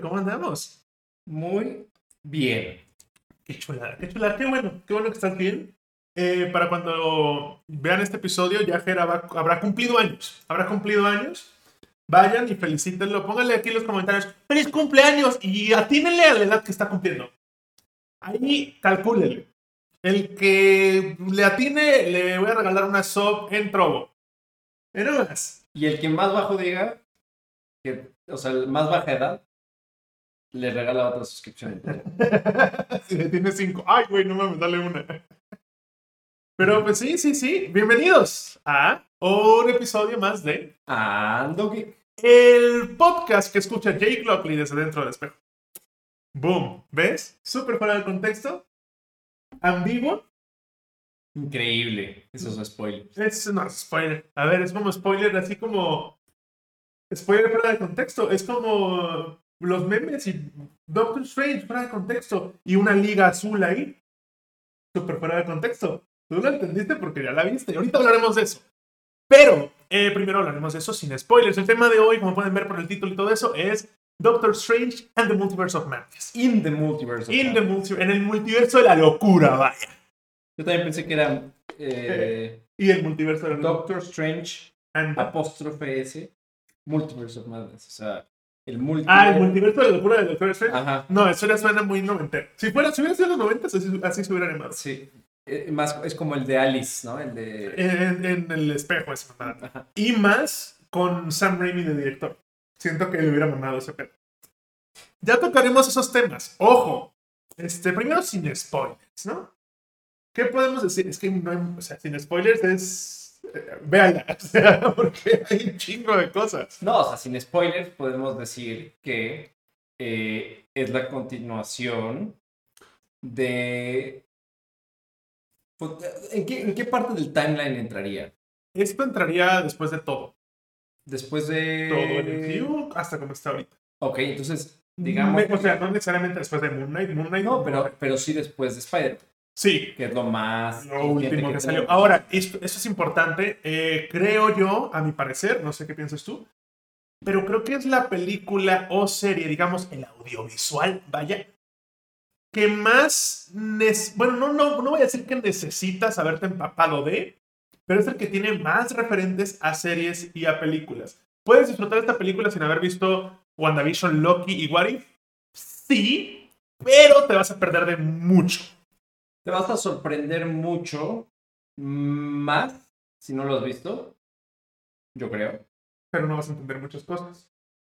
¿Cómo andamos? Muy bien. Qué chulada, qué chulada, qué bueno, qué bueno que estás bien. Eh, para cuando vean este episodio, ya Fer habrá, cumplido años. Habrá cumplido años. Vayan y felicítenlo. Pónganle aquí en los comentarios, ¡Feliz cumpleaños! Y atínenle a la edad que está cumpliendo. Ahí calcúlenle. El que le atine, le voy a regalar una sub en Trovo. Pero más. Y el que más bajo diga, que, o sea, el más baja edad, le regala otra suscripción. si le tiene cinco. Ay, güey, no mames, dale una. Pero pues sí, sí, sí. Bienvenidos a un episodio más de Ando Geek. el podcast que escucha Jake Lockley desde dentro del espejo. Boom. ¿Ves? Súper fuera del contexto. Ambiguo. Increíble. Esos son spoilers. Es no es spoiler. A ver, es como spoiler, así como. Spoiler fuera de contexto. Es como los memes y Doctor Strange fuera de contexto. Y una liga azul ahí. Súper fuera de contexto. Tú lo entendiste porque ya la viste. Ahorita hablaremos de eso. Pero eh, primero hablaremos de eso sin spoilers. El tema de hoy, como pueden ver por el título y todo eso, es Doctor Strange and the Multiverse of Madness. In the multiverse. of In the multi- en el multiverso de la locura, vaya. Yo también pensé que era eh, Y el multiverso de la locura. Doctor Strange And- apóstrofe S. Multiverse of Madness. O sea, el multiverso. Ah, el multiverso de la locura de Doctor Strange. Ajá. No, eso ya suena muy noventero. Si fuera, si hubiera sido los noventas, así, así se hubiera animado. Sí. Eh, más, es como el de Alice, ¿no? El de. En, en el espejo, esa mamada. Ajá. Y más con Sam Raimi de director. Siento que le hubiera mandado ese pedo. Ya tocaremos esos temas. Ojo. Este, primero sin spoilers, ¿no? ¿Qué podemos decir? Es que no hay, o sea, sin spoilers es. Véanla, o sea, porque hay un chingo de cosas. No, o sea, sin spoilers podemos decir que eh, es la continuación de... Pues, ¿En qué, ¿En qué parte del timeline entraría? Esto entraría después de todo. Después de... Todo el MCU hasta como está ahorita. Ok, entonces, digamos... Me- o sea, no necesariamente después de Moon Knight. Moon Knight No, pero, pero sí después de Spider, Sí, que es lo más... lo último reciente que salió. Ahora, esto, eso es importante. eh, creo yo, a mi parecer, no sé qué piensas tú, pero creo que es la película o serie, digamos, el audiovisual, vaya, que más. bueno, no, no, no voy a decir que necesitas haberte empapado de, pero es el que tiene más referentes a series y a películas. ¿Puedes disfrutar esta película sin haber visto WandaVision, Loki y What If? Sí, pero te vas a perder de mucho. Te vas a sorprender mucho más si no lo has visto, yo creo. pero no vas a entender muchas cosas.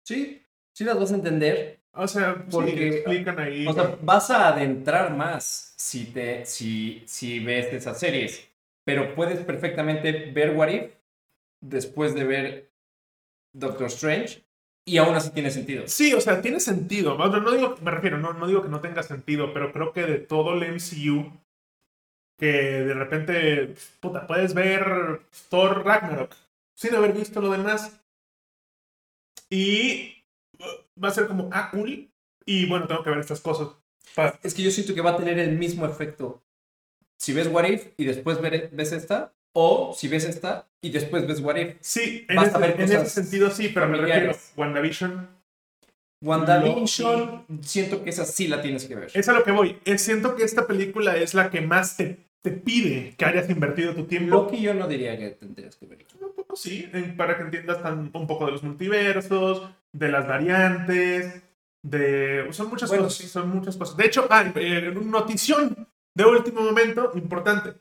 Sí, sí las vas a entender, O sea, porque explican ahí. O sea, vas a adentrar más si, te, si, si ves esas series. Pero puedes perfectamente ver What If después de ver Doctor Strange y aún así tiene sentido. sí, o sea, tiene sentido. No, no digo, me refiero, no, no digo que no tenga sentido, pero creo que de todo el MCU, que de repente, puta, puedes ver Thor Ragnarok sin haber visto lo demás. Y uh, va a ser como, ah, cool. Y bueno, tengo que ver estas cosas. Es que yo siento que va a tener el mismo efecto si ves What If y después ves esta, o si ves esta y después ves What If. Sí, en, Vas ese, a ver en ese cosas sentido sí, pero me refiero, familiares. WandaVision WandaVision, siento que esa sí la tienes que ver. Es a lo que voy. Siento que esta película es la que más te, te pide que hayas invertido tu tiempo. Loki yo no diría que tendrías que ver. Un poco sí, para que entiendas tan- un poco de los multiversos, de las variantes, de... Son muchas Bueno, cosas, sí, son muchas cosas. De hecho, ah, eh, notición de último momento, importante.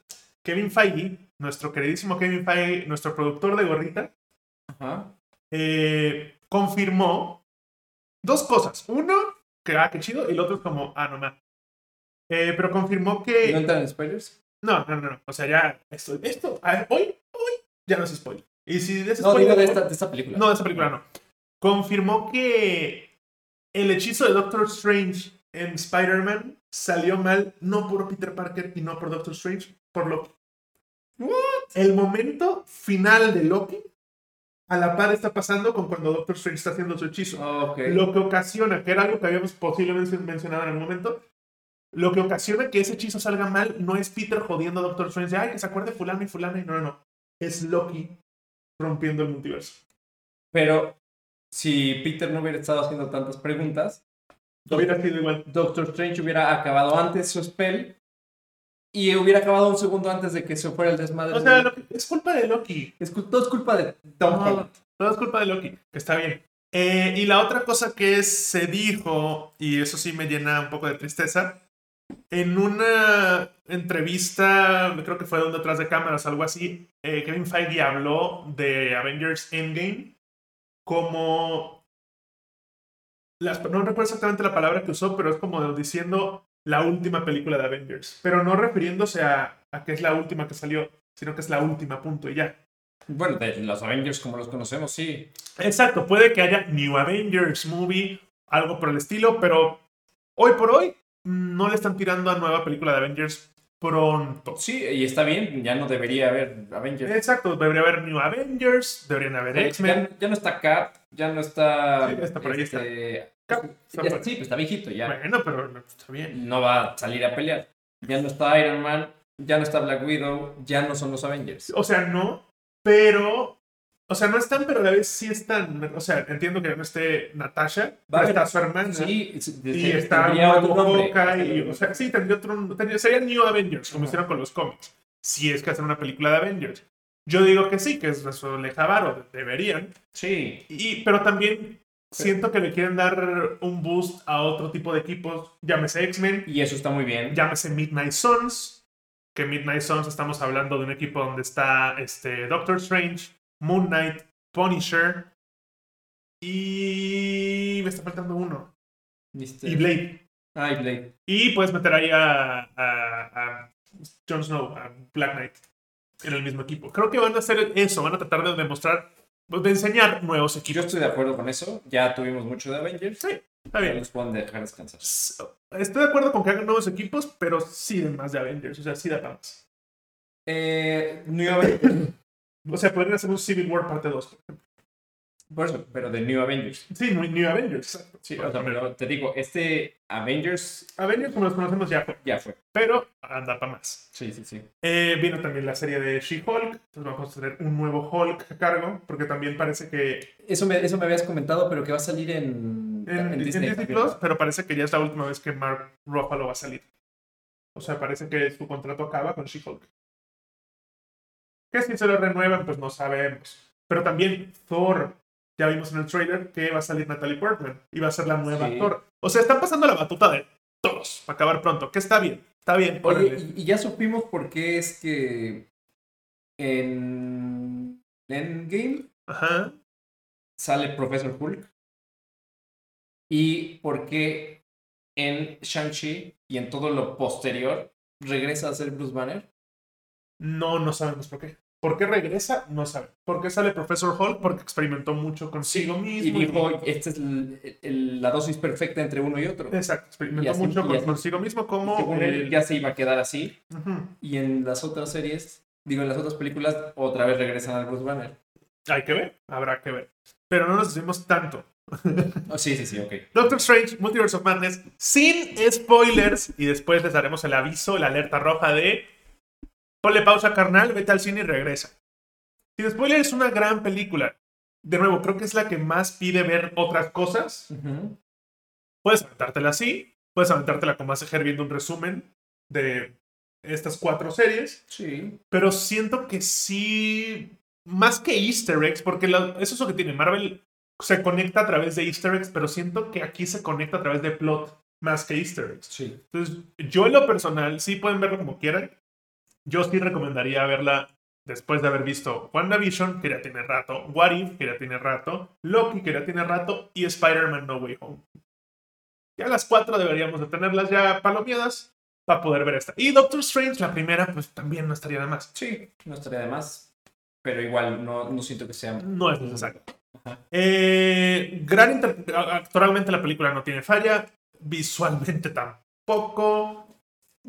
Kevin Feige, nuestro queridísimo Kevin Feige, nuestro productor de gorrita, Ajá. eh, confirmó dos cosas. Uno, que ah, qué chido, y el otro es como, ah, no más. Eh, pero confirmó que... ¿No entran en spoilers? No, no, no, no. O sea, ya. Esto, esto a ver, hoy, hoy, ya no es spoiler. Y si es No, spoiler, digo de esta, de esta película. No, de esa película no. Confirmó que el hechizo de Doctor Strange en Spider-Man salió mal, no por Peter Parker y no por Doctor Strange, por El momento final de Loki, a la par está pasando con cuando Doctor Strange está haciendo su hechizo. Ok. Lo que ocasiona, que era algo que habíamos posiblemente mencionado en algún momento, lo que ocasiona que ese hechizo salga mal no es Peter jodiendo a Doctor Strange, de, ay, que se acuerde fulano y fulano, y no, no, no. Es Loki rompiendo el multiverso. Pero si Peter no hubiera estado haciendo tantas preguntas, Hubiera sido igual. Doctor Strange hubiera acabado antes su spell y hubiera acabado un segundo antes de que se fuera el desmadre. O sea, es culpa de Loki. es, todo es culpa de Tom No, Holland. todo es culpa de Loki, que está bien. Eh, y la otra cosa que se dijo, y eso sí me llena un poco de tristeza, en una entrevista, creo que fue donde atrás de cámaras, algo así, eh, Kevin Feige habló de Avengers Endgame como... Las, no recuerdo exactamente la palabra que usó, pero es como diciendo la última película de Avengers. Pero no refiriéndose a, a que es la última que salió, sino que es la última, punto, y ya. Bueno, de los Avengers como los conocemos, sí. Exacto, puede que haya New Avengers Movie, algo por el estilo, pero hoy por hoy no le están tirando a nueva película de Avengers pronto. Sí, y está bien, ya no debería haber Avengers. Exacto, debería haber New Avengers, deberían haber X-Men. Ya, ya no está Cap, ya no está. Sí, está por ahí, está. este, está. Sí, pues está viejito ya. Bueno, pero no, está bien. No va a salir a pelear. Ya no está Iron Man, ya no está Black Widow, ya no son los Avengers. O sea, no, pero. O sea, no están, pero a la vez sí están. O sea, entiendo que no esté Natasha, Va a está su hermana. Sí, Y está nombre. Hawkeye, o sea, sí, tendría otro, tendría, sería New Avengers, como hicieron con los cómics. Si es que hacen una película de Avengers. Yo digo que sí, que es eso le varo, deberían. Sí, Y, pero también siento que le quieren dar un boost a otro tipo de equipos, llámese X-Men, y eso está muy bien. llámese Midnight Suns, que Midnight Suns estamos hablando de un equipo donde está este, Doctor Strange, Moon Knight, Punisher y me está faltando uno. Mister- Y Blade. Ah, y Blade. Y puedes meter ahí a, a, a Jon Snow, a Black Knight, en el mismo equipo. Creo que van a hacer eso, van a tratar de demostrar, de enseñar nuevos Yo equipos. estoy de acuerdo con eso. Ya tuvimos mucho de Avengers. Sí, está bien. los pueden dejar descansar. Estoy de acuerdo con que hagan nuevos equipos, pero sí de más de Avengers, o sea, sí da para más. Eh, New Avengers. O sea, podrían hacer un Civil War parte 2. por ejemplo. Por eso, pero de New Avengers. Sí, New, Avengers, exacto. Sí, o sea, pero te digo, este Avengers Avengers, como los conocemos, ya fue, ya fue. pero anda para más. Sí, sí, sí. Eh, vino también la serie de She-Hulk, entonces vamos a tener un nuevo Hulk a cargo, porque también parece que Eso me, eso me habías comentado, pero que va a salir en, en, en Disney, Plus, pero parece que ya es la última vez que Mark Ruffalo va a salir. O sea, parece que su contrato acaba con She-Hulk. Que si se lo renuevan, pues no sabemos. Pero también Thor, ya vimos en el trailer que va a salir Natalie Portman y va a ser la nueva Sí. Thor. O sea, están pasando la batuta de todos para acabar pronto, que está bien, está bien. Oye, y, y ya supimos por qué es que en Endgame Ajá. sale Professor Hulk y por qué en Shang-Chi y en todo lo posterior regresa a ser Bruce Banner. No, no sabemos por qué. ¿Por qué regresa? No sabemos. ¿Por qué sale Professor Hulk? Porque experimentó mucho consigo Y mismo. dijo, esta es el- el- la dosis perfecta entre uno y otro. Exacto, experimentó Y así- mucho y con consigo mismo como... Según él, ya se iba a quedar así. Y en las otras series, digo, en las otras películas, otra vez regresan al Bruce Banner. Hay que ver, habrá que ver. Pero no nos decimos tanto. Oh, sí, sí, sí, ok. Doctor Strange, Multiverse of Madness, sin spoilers. Y después les daremos el aviso, la alerta roja de... Ponle pausa, carnal, vete al cine y regresa. Sin spoilers es una gran película. De nuevo, creo que es la que más pide ver otras cosas. Puedes aventártela así, puedes aventártela como hace Ger viendo un resumen de estas cuatro series, Sí. pero siento que sí, más que easter eggs, porque la- eso es lo que tiene Marvel, se conecta a través de easter eggs, pero siento que aquí se conecta a través de plot más que easter eggs. Sí. Entonces, yo en lo personal, sí pueden verlo como quieran, yo sí recomendaría verla después de haber visto WandaVision, que ya tiene rato, What If, que ya tiene rato, Loki, que ya tiene rato, y Spider-Man No Way Home. Ya las cuatro deberíamos de tenerlas ya palomeadas para poder ver esta. Y Doctor Strange, la primera, pues también no estaría de más. Sí, no estaría de más. Pero igual no, no siento que sea. No es necesario. Eh, gran Actualmente la película no tiene falla, visualmente tampoco.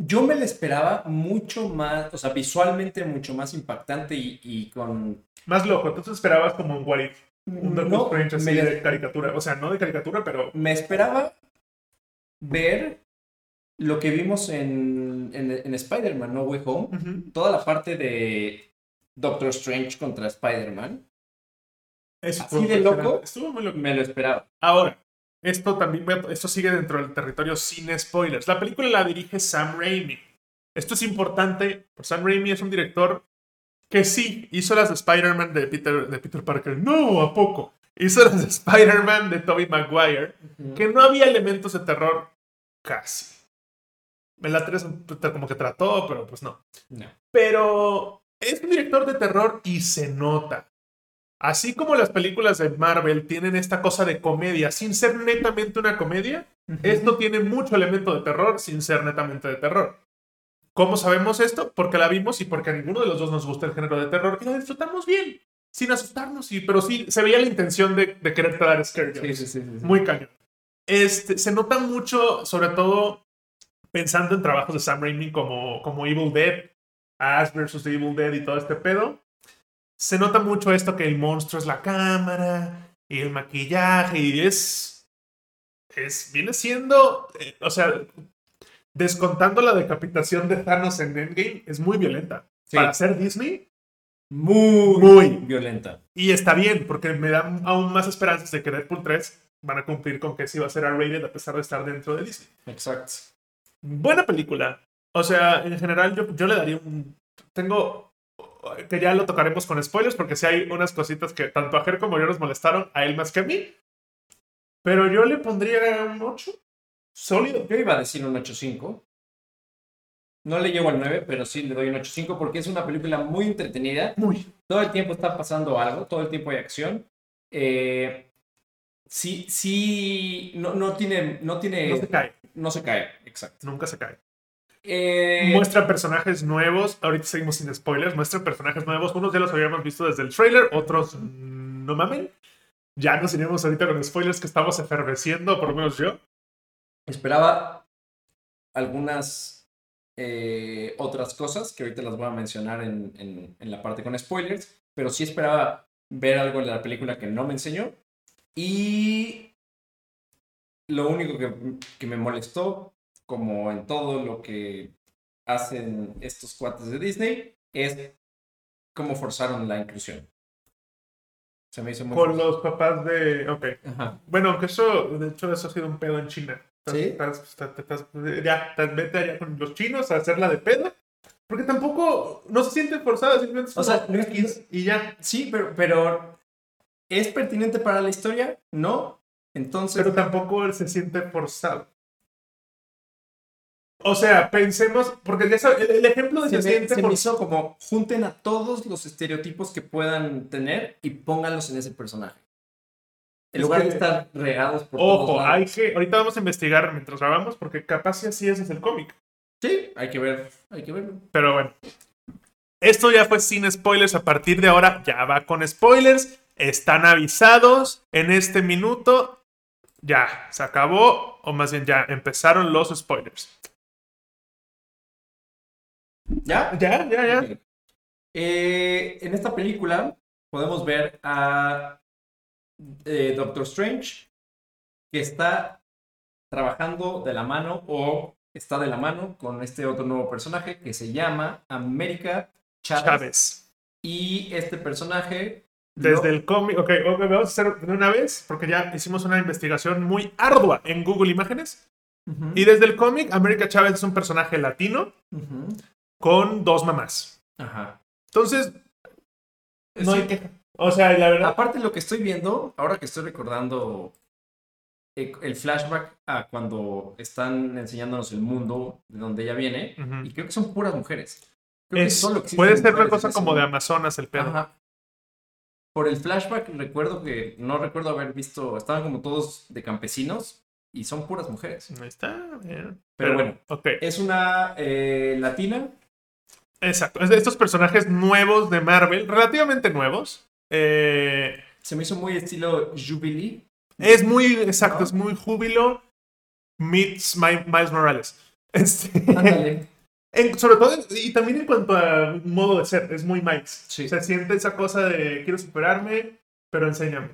Yo me la esperaba mucho más, o sea, visualmente mucho más impactante y, y con. Más loco, entonces esperabas como un What If. Un Doctor No, Strange así me, de caricatura. O sea, no de caricatura, pero me esperaba ver lo que vimos en, en, en Spider-Man No Way Home. Toda la parte de Doctor Strange contra Spider-Man. Así de loco. Estuvo muy loco. Me lo esperaba. Ahora, esto también esto sigue dentro del territorio sin spoilers. La película la dirige Sam Raimi. Esto es importante, pues Sam Raimi es un director que sí hizo las de Spider-Man de Peter, de Peter Parker. No, ¿a poco? Hizo las de Spider-Man de Tobey Maguire, que no había elementos de terror casi. En la 3 como que trató, pero pues no. No. Pero es un director de terror y se nota. Así como las películas de Marvel tienen esta cosa de comedia sin ser netamente una comedia, esto tiene mucho elemento de terror sin ser netamente de terror. ¿Cómo sabemos esto? Porque la vimos y porque a ninguno de los dos nos gusta el género de terror y la disfrutamos bien, sin asustarnos, y, pero sí se veía la intención de, de querer dar scare Sí, sí, sí. Muy cañón. Este, se nota mucho, sobre todo pensando en trabajos de Sam Raimi como, como Evil Dead, Ash vs. Evil Dead y todo este pedo. Se nota mucho esto que el monstruo es la cámara y el maquillaje y es. es viene siendo. eh, o sea, descontando la decapitación de Thanos en Endgame, es muy violenta. Sí. Para ser Disney, Muy, Muy. violenta. y está bien, porque me dan aún más esperanzas de que Deadpool 3 van a cumplir con que sí va a ser R-rated a pesar de estar dentro de Disney. Exacto. Buena película. O sea, en general yo, yo le daría un... Tengo... Que ya lo tocaremos con spoilers porque sí hay unas cositas que tanto a Ger como yo nos molestaron, a él más que a mí. Pero yo le pondría un 8. Sólido. Yo iba a decir un 8.5. No le llego al 9, pero sí le doy un 8.5 porque es una película muy entretenida. Muy. Todo el tiempo está pasando algo, todo el tiempo hay acción. Eh, sí, sí, no, no tiene, no tiene, No se cae. no se cae, exacto. Nunca se cae. Eh, Muestra personajes nuevos. Ahorita seguimos sin spoilers. Muestra personajes nuevos. Unos ya los habíamos visto desde el trailer. Otros no mamen. Ya nos iremos ahorita con spoilers que estamos eferveciendo, por lo menos yo. esperaba algunas eh, otras cosas que ahorita las voy a mencionar en, en- en la parte con spoilers, pero sí esperaba ver algo de la película que no me enseñó. Y lo único que, que me molestó, como en todo lo que hacen estos cuates de Disney, es cómo forzaron la inclusión. Se me hizo muy Con los papás de. Ok. Ajá. Bueno, aunque eso, de hecho, eso ha sido un pedo en China. Estás- ¿Sí? estás- estás- ya, vete allá con los chinos a hacerla de pedo. Porque tampoco no se sienten forzadas, simplemente O sea, no y ya. Sí, pero, pero ¿es pertinente para la historia? No. Entonces, Pero tampoco se siente forzado. O sea, pensemos, porque ya sabes, el, ejemplo de se, se, me, se me forzado. hizo como junten a todos los estereotipos que puedan tener y pónganlos en ese personaje. En Es lugar de que- estar regados por todos Ojo, lados. hay que. Ahorita vamos a investigar mientras grabamos, porque capaz si así es, es el cómic. Sí, hay que ver, hay que verlo. Pero bueno. Esto ya fue sin spoilers. A partir de ahora ya va con spoilers. Están avisados en este minuto. Ya, se acabó. O más bien ya empezaron los spoilers. ¿Ya? Ya, ya, ya. Eh, en esta película podemos ver a eh, Doctor Strange que está trabajando de la mano o está de la mano con este otro nuevo personaje que se llama América Chávez. Chávez. Y este personaje Desde lo- el cómic. Ok, ok, vamos a hacer de una vez. Porque ya hicimos una investigación muy ardua en Google Imágenes. Y desde el cómic, América Chávez es un personaje latino ujú, con dos mamás. Ajá. Entonces, no Sí. hay queja. O sea, la verdad. Aparte lo que estoy viendo, ahora que estoy recordando eh, el flashback a cuando están enseñándonos el mundo de donde ella viene, y creo que son puras mujeres. Creo que Es- solo existen puede ser una cosa como de. Amazonas el pedo. Ajá. Por el flashback recuerdo que no recuerdo haber visto, estaban como todos de campesinos y son puras mujeres. Ahí está. bien. Pero bueno. Ok, Es una eh, latina. Exacto. Es de estos personajes nuevos de Marvel, relativamente nuevos. Eh, Se me hizo muy estilo Jubilee. es muy, exacto, ¿No? es muy júbilo. Meets Mi- Miles Morales. Este, en- sobre todo, y también en cuanto a modo de ser, es muy Miles. Sí. Se siente esa cosa de quiero superarme, pero enséñame.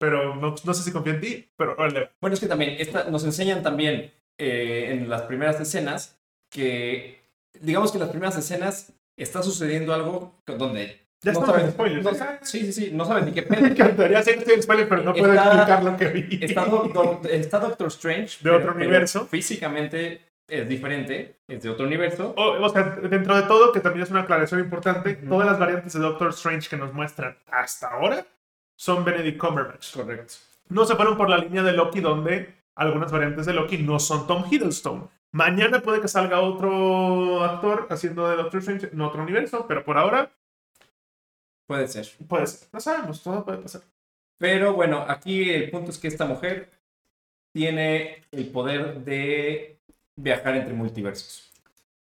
Pero no, no sé si confío en ti, pero órale. Bueno, es que también esta, nos enseñan también eh, en las primeras escenas que, digamos que en las primeras escenas está sucediendo algo donde Ya no saben, spoilers. no- ¿eh? sí, sí, sí, no saben ni qué Me pedo. encantaría decir que estoy en spoiler, pero no puedo Está- explicar lo que vi. Está, Doc- está Doctor Strange. De otro universo. Físicamente es diferente, es de otro universo. O, o sea, dentro de todo, que también es una aclaración importante, Ujú. todas las variantes de Doctor Strange que nos muestran hasta ahora son Benedict Cumberbatch. Correcto. No se fueron por la línea de Loki, donde algunas variantes de Loki no son Tom Hiddleston. Mañana puede que salga otro actor haciendo de Doctor Strange en otro universo, pero por ahora, Puede ser. pues, no sabemos, todo puede pasar. Pero bueno, aquí el punto es que esta mujer tiene el poder de viajar entre multiversos.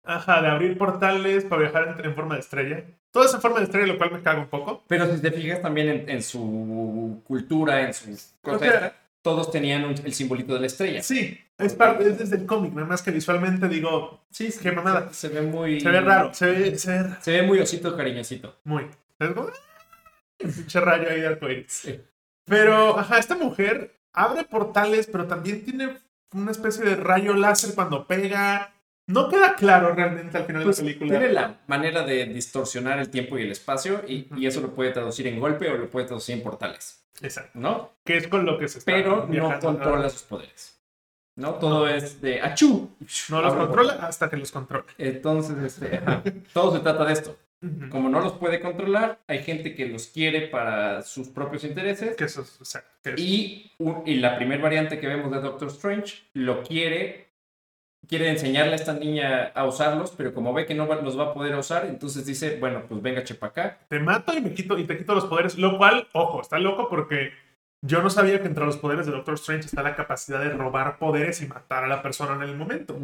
Ajá, de abrir portales para viajar en, en forma de estrella. Todo es en forma de estrella, lo cual me caga un poco. Pero si te fijas también en, en su cultura, en su cosa O sea- esta, todos tenían un- el simbolito de la estrella. Sí, es, parte, es desde el cómic, nada más que visualmente digo, Sí, Qué mamada. Se, se ve muy. se ve raro, se ve, se ve Se ve muy osito cariñosito. muy. Un pinche rayo ahí de arcoíris. Sí. Pero, ajá, esta mujer abre portales, pero también tiene una especie de rayo láser cuando pega. No queda claro realmente al final Pues, de la película. tiene la manera de distorsionar el tiempo y el espacio y, eso lo puede traducir en golpe o lo puede traducir en portales, Exacto. ¿no? Que es con lo que se está Pero no controla sus poderes. ¿No? Todo es de achú. No los controla hasta que los controla. Entonces, este, todo se trata de esto. Como no los puede controlar, hay gente que los quiere para sus propios intereses. Que eso que Y, y la primera variante que vemos de Doctor Strange lo quiere, quiere enseñarle a esta niña a usarlos, pero como ve que no los va a poder usar, entonces dice, bueno, pues venga, chepa acá. te mato y me quito y te quito los poderes. Lo cual, ojo, está loco porque yo no sabía que entre los poderes de Doctor Strange está la capacidad de robar poderes y matar a la persona en el momento.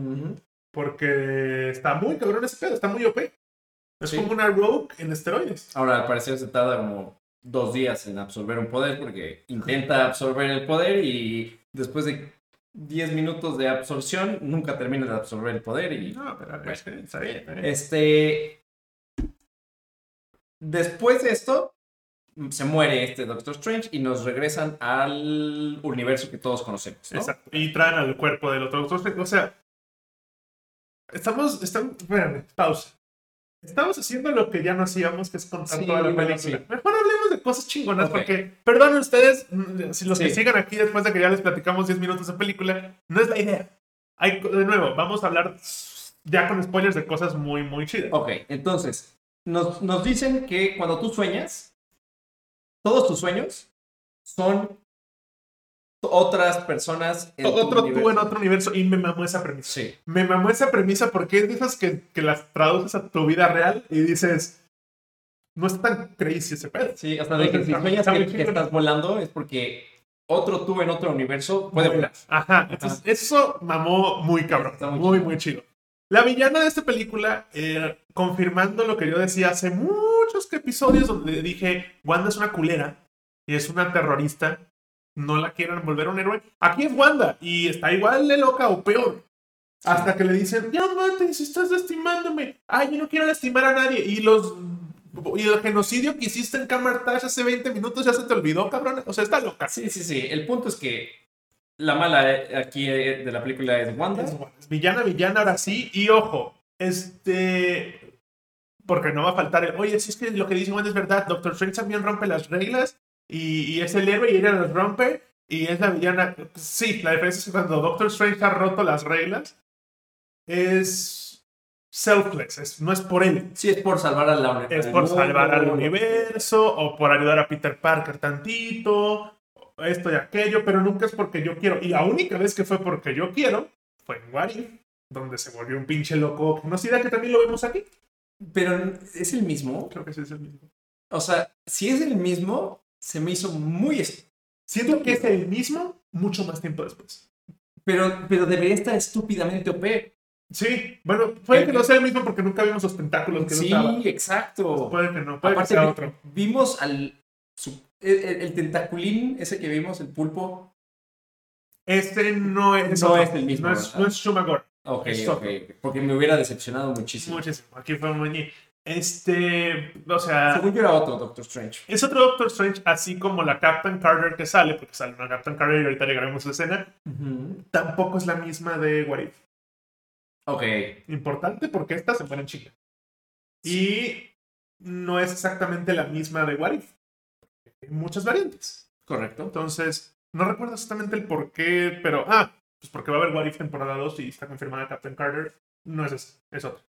Porque está muy cabrón ese pedo, está muy OP. Es Sí. como una rogue en esteroides. Ahora, al parecer se tarda como dos días en absorber un poder, porque intenta absorber el poder y después de 10 minutos de absorción, nunca termina de absorber el poder y No, pero Bueno, es que está bien, está bien. Este. Después de esto, se muere este Doctor Strange y nos regresan al universo que todos conocemos. ¿no? Exacto. Y traen al cuerpo del otro Doctor Strange. O sea, estamos, estamos, espérame, pausa. Estamos haciendo lo que ya no hacíamos, que es contar Sí, toda la bueno, película. sí. Mejor hablemos de cosas chingonas, porque, perdonen ustedes, mm, si los que sigan aquí después de que ya les platicamos 10 minutos de película, no es la idea. Hay, de nuevo, vamos a hablar ya con spoilers de cosas muy, muy chidas. Ok, entonces, nos, nos dicen que cuando tú sueñas, todos tus sueños son otras personas en tu otro tú en otro universo, y me mamó esa premisa. Sí. Me mamó esa premisa porque es de esas que, que las traduces a tu vida real y dices, no es tan crazy ese pedo. Sí, hasta de que si Está- sueñas que, que estás volando es porque otro tú en otro universo puede volar. Ajá, entonces eso mamó muy cabrón, Está muy muy, chido. muy chido. La villana de esta película, eh, confirmando lo que yo decía hace muchos episodios donde dije, Wanda es una culera y es una terrorista, no la quieran volver un héroe. Aquí es Wanda y está igual de loca o peor. Hasta que le dicen, ya mates, estás lastimándome. Ay, yo no quiero lastimar a nadie. Y los y el genocidio que hiciste en Camartage hace 20 minutos ya se te olvidó, cabrón. O sea, está loca. Sí, sí, sí. El punto es que la mala eh, aquí eh, de la película es Wanda. Es villana, villana, ahora sí. Y ojo, este. Porque no va a faltar el. Oye, si es que lo que dice Wanda es verdad. Doctor Strange también rompe las reglas. Y, y es el héroe y ella las rompe. Y es la villana. Sí, la diferencia es que cuando Doctor Strange ha roto las reglas, es selfless. es- no es por él. Sí, es por salvar a la Es por salvar al universo o por ayudar a Peter Parker tantito, esto y aquello, pero nunca es porque yo quiero. Y la única vez que fue porque yo quiero fue en What If, donde se volvió un pinche loco genocida que también lo vemos aquí. Pero es el mismo. Creo que sí es el mismo. O sea, si es el mismo, se me hizo muy... Siento que es el mismo mucho más tiempo después. Pero, pero debería estar estúpidamente OP. Sí, bueno, puede que no sea el mismo porque nunca vimos los tentáculos que Sí, usaba. exacto. Puede que no, puede Aparte, que sea otro. vimos al... su- el, tentaculín, ese que vimos, el pulpo. Este no es, No otro. es el mismo, No es, no es Shumagor. Ok, Es ok. Porque me hubiera decepcionado muchísimo. Muchísimo. Aquí fue muy. Este. O sea. Según yo era otro Doctor Strange. Es otro Doctor Strange, así como la Captain Carter que sale, porque sale una Captain Carter y ahorita llegaremos a la escena, tampoco es la misma de What If. Ok. Importante porque esta se muere en Chile. Y no es exactamente la misma de What If. Hay muchas variantes. Correcto. Entonces, no recuerdo exactamente el por qué, pero. Ah, pues porque va a haber What If temporada 2 y está confirmada Captain Carter. No es ese, es otro.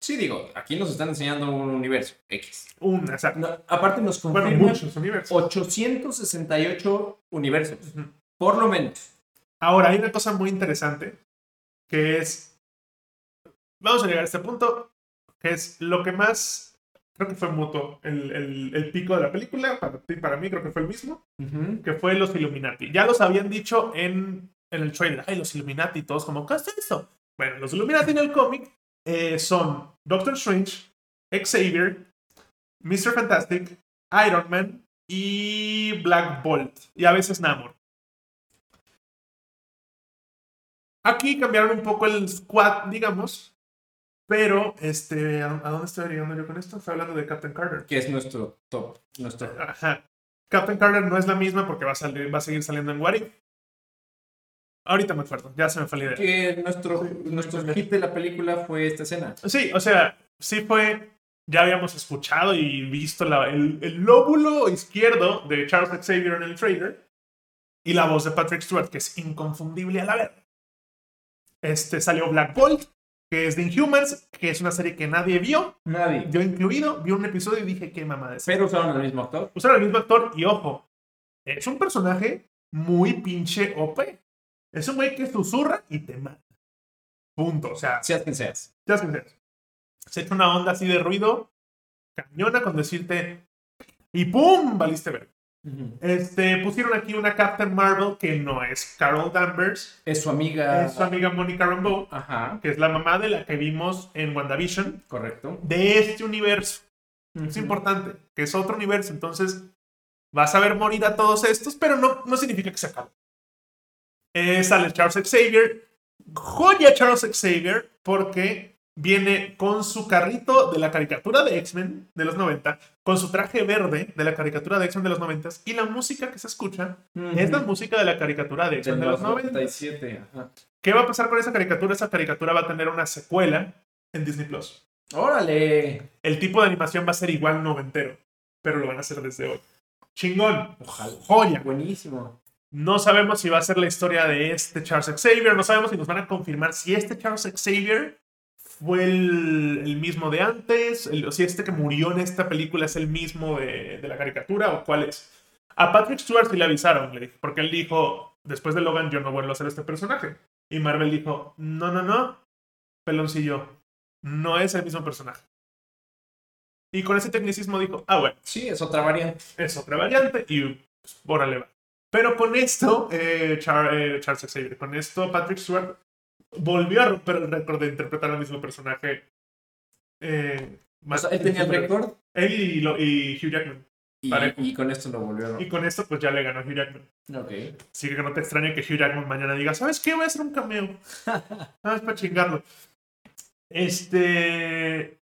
Sí, digo, aquí nos están enseñando un universo X. Un, exacto. No, aparte nos bueno, confirman muchos universos. 868 universos. Por lo menos. Ahora, hay una cosa muy interesante que es. Vamos a llegar a este punto, que es lo que más. Creo que fue mutuo. El, el- el pico de la película, para ti, para mí, creo que fue el mismo, que fue los Illuminati. Ya los habían dicho en, en el trailer. Ay, los Illuminati, todos como, ¿qué es eso? Bueno, los Illuminati en el cómic eh, son Doctor Strange, Xavier, Mr. Fantastic, Iron Man y Black Bolt. Y a veces Namor. Aquí cambiaron un poco el squad, digamos. Pero, este, ¿a, a dónde estoy llegando yo con esto? Estoy hablando de Captain Carter. Que es nuestro top. Nuestro... Ajá. Captain Carter no es la misma porque va a, salir, va a seguir saliendo en What If. Ahorita me acuerdo, ya se me fue la idea. Que nuestro, Sí, nuestro sí, hit de la película fue esta escena. Sí, o sea, sí fue. Ya habíamos escuchado y visto la- el, el lóbulo izquierdo de Charles Xavier en el trailer. Y la voz de Patrick Stewart, que es inconfundible a la verga. Este salió Black Bolt, que es de Inhumans, que es una serie que nadie vio. Nadie. Yo incluido, vi un episodio y dije, qué mamada es. Pero usaron al mismo actor. Usaron el mismo actor y ojo, es un personaje muy pinche OP. Es un güey que susurra y te mata. Punto. O sea, Seas quien seas. ya sabes, seas. Se echa una onda así de ruido, cañona con decirte y ¡pum! Valiste ver. Este, pusieron aquí una Captain Marvel que no es Carol Danvers, Es su amiga. es su amiga Monica Rambeau, Ajá. que es la mamá de la que vimos en WandaVision, Correcto. de este universo. Es importante, que es otro universo. Entonces, vas a ver morir a todos estos, pero no, no significa que se acabe. Eh, sale Charles Xavier. Joya Charles Xavier, porque viene con su carrito de la caricatura de X-Men de los 90, con su traje verde de la caricatura de X-Men de los 90 y la música que se escucha Ujú. es la música de la caricatura de X-Men de los 90. 97. Ajá. ¿Qué va a pasar con esa caricatura? Esa caricatura va a tener una secuela en Disney Plus. Órale. El tipo de animación va a ser igual noventero, pero lo van a hacer desde hoy. Chingón. Ojalá. Joya. Buenísimo. No sabemos si va a ser la historia de este Charles Xavier, no sabemos si nos van a confirmar si este Charles Xavier fue el, el mismo de antes, el- o si este que murió en esta película es el mismo de, de la caricatura o cuál es. A Patrick Stewart sí le avisaron, le porque él dijo, después de Logan yo no vuelvo a hacer este personaje. Y Marvel dijo, no, no, no, peloncillo, no es el mismo personaje. Y con ese tecnicismo dijo, ah, bueno Sí, es otra variante. es otra variante y pues, órale va. Pero con esto, eh, Char- eh, Charles Xavier, con esto Patrick Stewart volvió a romper el récord de interpretar al mismo personaje. eh, O más- sea, él tenía el récord Él y, lo- y Hugh Jackman. y, y con esto lo volvió a Y con esto, pues ya le ganó Hugh Jackman. Ok. Así que no te extrañe que Hugh Jackman mañana diga, ¿sabes qué? Voy a hacer un cameo. Ah, es para chingarlo. Este.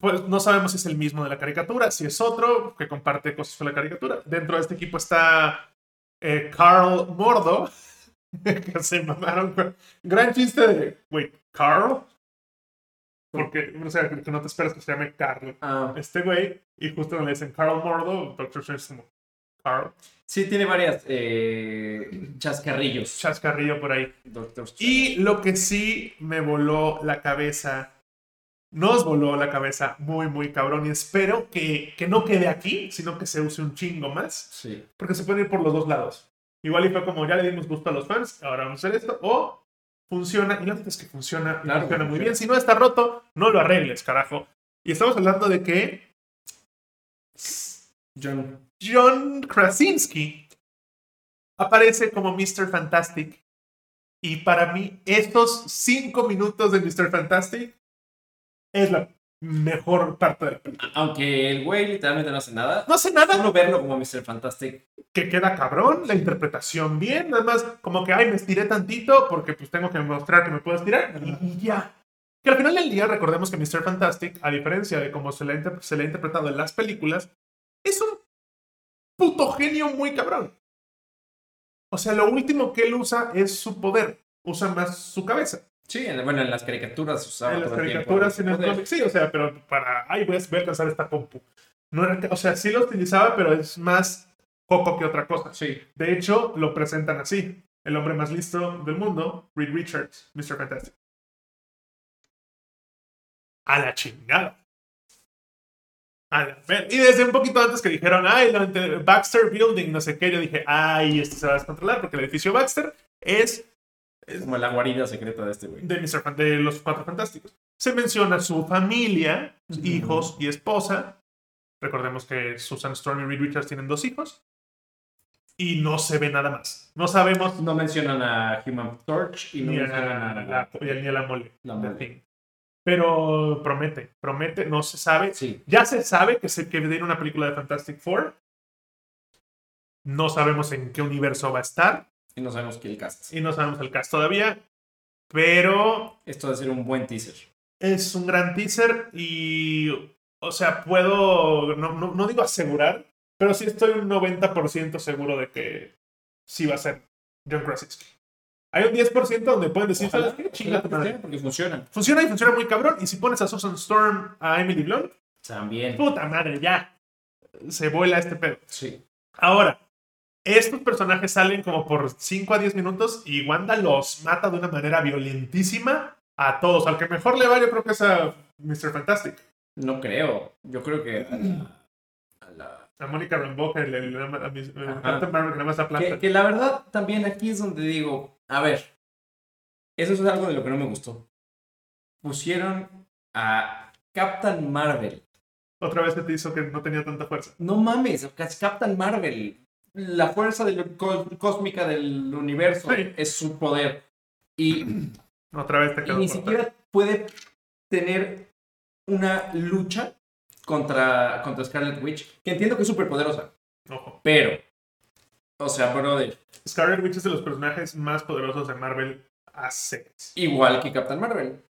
Pues no sabemos si es el mismo de la caricatura, si es otro, que comparte cosas con la caricatura. Dentro de este equipo está eh, Carl Mordo, que se mamaron. Gran chiste de, wait, Carl. Porque, o sea, que no te esperas que se llame Carl. Ah, Este güey, y justo le dicen Carl Mordo, Doctor Strange como Carl. sí, tiene varias eh, chascarrillos. Chascarrillo por ahí. Doctor. Y lo que sí me voló la cabeza, nos voló la cabeza muy, muy cabrón. Y espero que, que no quede aquí, sino que se use un chingo más, Sí. porque se puede ir por los dos lados. Igual y fue como ya le dimos gusto a los fans, ahora vamos a hacer esto, o funciona, y la neta es que funciona, Claro, funciona muy funciona. bien. Si no está roto, no lo arregles, carajo. Y estamos hablando de que John. John Krasinski aparece como Mr. Fantastic. Y para mí, estos cinco minutos de Mr. Fantastic es la mejor parte de la película. Aunque el güey literalmente no hace nada. No sé nada Solo verlo como Mr. Fantastic. que queda cabrón, la interpretación bien, nada más como que, ay, me estiré tantito porque pues tengo que mostrar que me puedo estirar y ya. Que al final del día recordemos que Mr. Fantastic, a diferencia de cómo se le, se le ha interpretado en las películas, es un puto genio muy cabrón. O sea, lo último que él usa es su poder, usa más su cabeza. Sí, en- bueno, en las caricaturas usaba en las tiempo caricaturas, en el cómic, sí, o sea, pero para, ay, voy a, voy a alcanzar esta compu. No era, o sea, sí lo utilizaba, pero es más poco que otra cosa. Sí. De hecho, lo presentan así. El hombre más listo del mundo, Reed Richards, Mr. Fantastic. A la chingada. A la ver- Y desde un poquito antes que dijeron, ay, Baxter Building, no sé qué, yo dije, ay, esto se va a descontrolar porque el edificio Baxter es Es como la guarida secreta de este güey. de, Mr. Fan- de los Cuatro Fantásticos. Se menciona su familia, hijos y esposa. Recordemos que Susan Storm y Reed Richards tienen dos hijos. Y no se ve nada más. No sabemos No mencionan a Human Torch y no ni a, mencionan a la, ni a la mole. La. Pero promete, promete, no se sabe. Sí. Ya se sabe que se que viene una película de Fantastic Four. No sabemos en qué universo va a estar. Y no sabemos quién cast. Y no sabemos el cast todavía. Pero Esto debe ser un buen teaser. es un gran teaser y, o sea, puedo, no, no, no digo asegurar, pero sí estoy un 90% seguro de que sí va a ser John Krasinski. Hay un 10% donde pueden decir, Ojalá, ¿sabes qué? Chinga porque funciona. Funciona y funciona muy cabrón. Y si pones a Susan Storm, a Emily Blunt, También. puta madre, ya. Se vuela este pedo. Sí. Ahora, estos personajes salen como por 5 a 10 minutos y Wanda los mata de una manera violentísima a todos. Al que mejor le va, yo creo que es a Mr. Fantastic. No creo. Yo creo que a la- a la- A Mónica Rambeau, que le, le- a, mi- a Ajá. Captain Marvel, que nada más la planta. Que, que la verdad, también aquí es donde digo, a ver, eso es algo de lo que no me gustó. Pusieron a Captain Marvel. Otra vez se te hizo que no tenía tanta fuerza. No mames, es Captain Marvel. La fuerza del- cósmica del universo Sí. es su poder. Y, Otra vez te y quedó ni siquiera puede tener una lucha contra, contra Scarlet Witch, que entiendo que es súper poderosa, Ojo. pero, o sea, brother, Scarlet Witch es de los personajes más poderosos de Marvel hace. igual que Captain Marvel.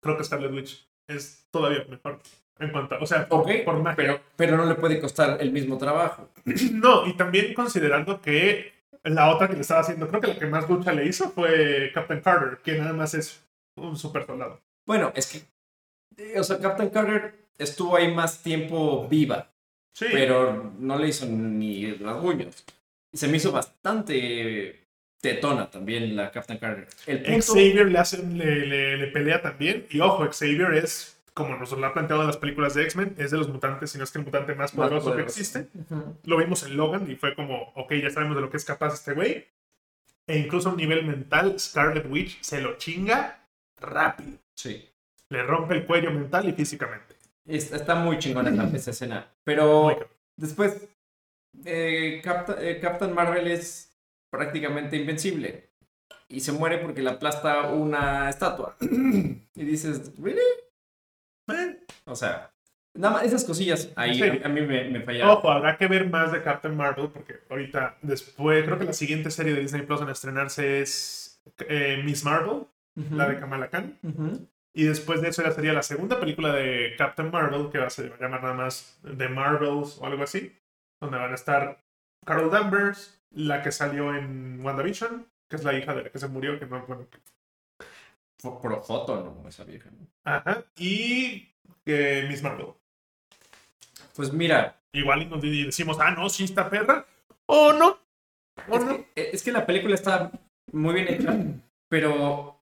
Creo que Scarlet Witch es todavía mejor. En cuanto a, o sea, por, Ok, por magia. pero, pero no le puede costar el mismo trabajo. No, y también considerando que la otra que le estaba haciendo, creo que la que más lucha le hizo fue Captain Carter, que nada más es un super soldado. Bueno, es que, o sea, Captain Carter estuvo ahí más tiempo viva, Sí. pero no le hizo ni rasguños. Se me hizo bastante tetona también la Captain Carter. El punto, Xavier le, hace, le, le- le pelea también. Y ojo, Xavier es, como nos lo ha planteado en las películas de X-Men, es de los mutantes, si no es que el mutante más más poderoso, que existe. Lo vimos en Logan y fue como, ok, ya sabemos de lo que es capaz este güey. E incluso a un nivel mental, Scarlet Witch se lo chinga rápido. Sí. Le rompe el cuello mental y físicamente. Es- Está muy chingona esa, esa escena. Pero después, eh, Capta- eh, Captain Marvel es prácticamente invencible. Y se muere porque le aplasta una estatua. Y dices, ¿really? Eh, O sea, nada más esas cosillas ahí Sí. a, a mí me, me fallaron. Ojo, habrá que ver más de Captain Marvel porque ahorita, después, creo que la siguiente serie de Disney Plus en estrenarse es eh, Miss Marvel, la de Kamala Khan. Y después de eso ya sería la segunda película de Captain Marvel, que va a se va a llamar nada más The Marvels o algo así, donde van a estar Carol Danvers, la que salió en WandaVision, que es la hija de la que se murió, que no, bueno, Por foto, no, esa vieja. ¿no? ajá, y eh, Miss Marvel. Pues mira, Igual y nos decimos, ah, no, sí está perra, o no, o es no. que, eh, es que la película está muy bien hecha, pero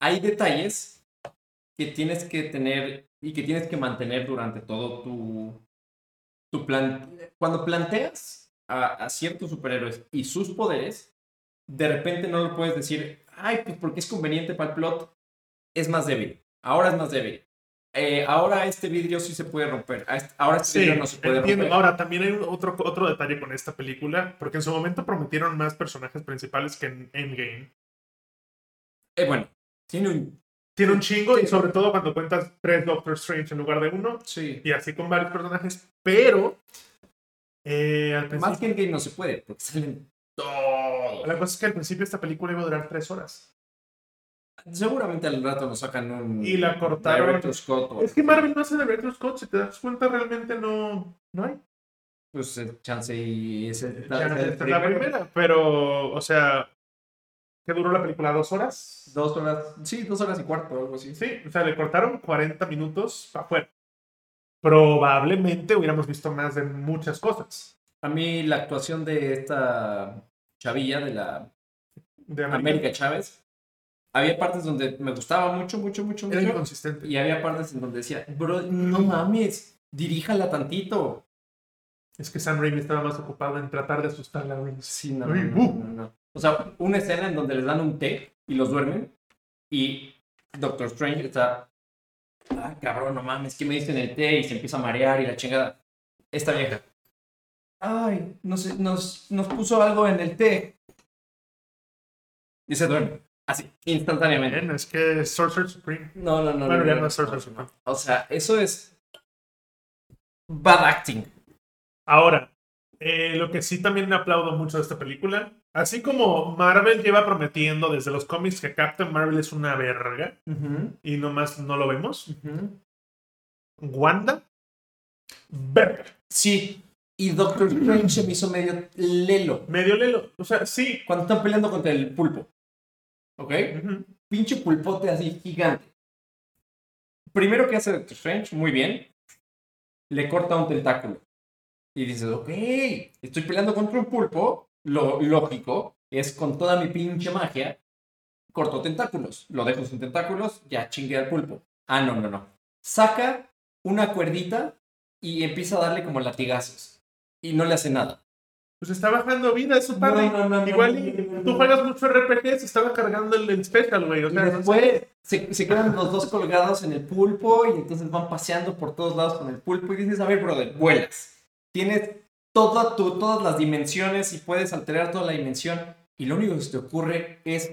hay detalles que tienes que tener y que tienes que mantener durante todo tu, tu plan. Cuando planteas a, a ciertos superhéroes y sus poderes, de repente no lo puedes decir, ay, pues porque es conveniente para el plot, es más débil. Ahora es más débil. Eh, ahora este vidrio sí se puede romper. este- Ahora este Sí, vidrio no se puede entiendo. romper. Ahora, también hay otro, otro detalle con esta película, porque en su momento prometieron más personajes principales que en Endgame. Eh, bueno, tiene un... Tiene un chingo, y sobre todo cuando cuentas tres Doctor Strange en lugar de uno, Sí. y así con varios personajes, pero eh, al Más que en game no se puede, porque salen la cosa es que al principio esta película iba a durar tres horas. Seguramente al rato nos sacan un. Y la cortaron. Scott. Es que Marvel no hace de Director's Scott, si te das cuenta, realmente no, no hay. Pues eh, chance y ese. Esta es la primera, pero, o sea, ¿Qué duró la película? ¿Dos horas? Dos horas, sí, dos horas y cuarto, algo así. Sí, o sea, le cortaron 40 minutos para afuera. Probablemente hubiéramos visto más de muchas cosas. A mí la actuación de esta chavilla de la De América Chávez, había partes donde me gustaba mucho, mucho, mucho, Era mucho. inconsistente. Y había partes en donde decía, bro, no mames, diríjala tantito. Es que Sam Raimi estaba más ocupado en tratar de asustarla, güey. Sí, no, Uy, no, bu. no, no, no. O sea, una escena en donde les dan un té y los duermen y Doctor Strange está, ah, cabrón, no mames, ¿qué me dicen el té? Y se empieza a marear y la chingada. Esta vieja, ay, nos, nos, nos puso algo en el té. Y se duerme, así, instantáneamente. Bien, es que es Sorcerer Supreme. No, no, no. Bueno, no, ya no, no es Sorcerer Supreme. O sea, eso es bad acting. Ahora, eh, lo que sí también aplaudo mucho de esta película, así como Marvel lleva prometiendo desde los cómics que Captain Marvel es una verga y nomás no lo vemos, Wanda, verga. Sí, y Doctor Strange se me hizo medio lelo. Medio lelo. O sea, sí. Cuando están peleando contra el pulpo. ¿Ok? Ujú. Pinche pulpote así gigante. Primero que hace Doctor Strange, muy bien. Le corta un tentáculo. Y dices, ok, estoy peleando contra un pulpo. Lo lógico es con toda mi pinche magia. Corto tentáculos. Lo dejo sin tentáculos, ya chingue al pulpo. Ah, no, no, no. Saca una cuerdita y empieza a darle como latigazos. Y no le hace nada. Pues está bajando vida, es su padre. No, no, no, Igual no, y no, no, tú no. juegas mucho RPG, se estaba cargando el, el special, güey. O Y sea, no sé. después se, se quedan los dos colgados en el pulpo y entonces van paseando por todos lados con el pulpo y dices, a ver, brother, vuelas. Tienes toda tu, todas las dimensiones y puedes alterar toda la dimensión y lo único que se te ocurre es,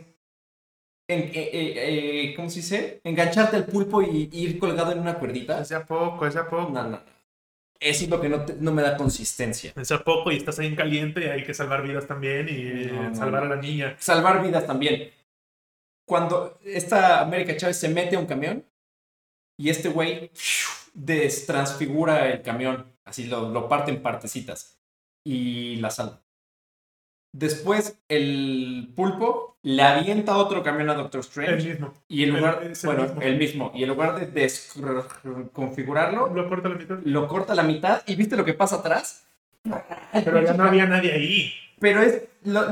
en, eh, eh, eh, ¿cómo se dice? Engancharte al pulpo y, y ir colgado en una cuerdita. Es de a poco, es de a poco. No, no, no. Eso es lo que no, te- no me da consistencia. A poco y estás ahí en caliente y hay que salvar vidas también y no, salvar no. a la niña. salvar vidas también. Cuando esta América Chávez se mete a un camión y este güey destransfigura el camión, así lo, lo parte en partecitas y la salva. Después el pulpo le avienta otro camión a Doctor El Strange mismo. y en el- lugar, el bueno, mismo. el mismo, y en lugar de desconfigurarlo, Lo corta la mitad. lo corta a la mitad y viste lo que pasa atrás. Pero ya no había nadie ahí. Pero es lo-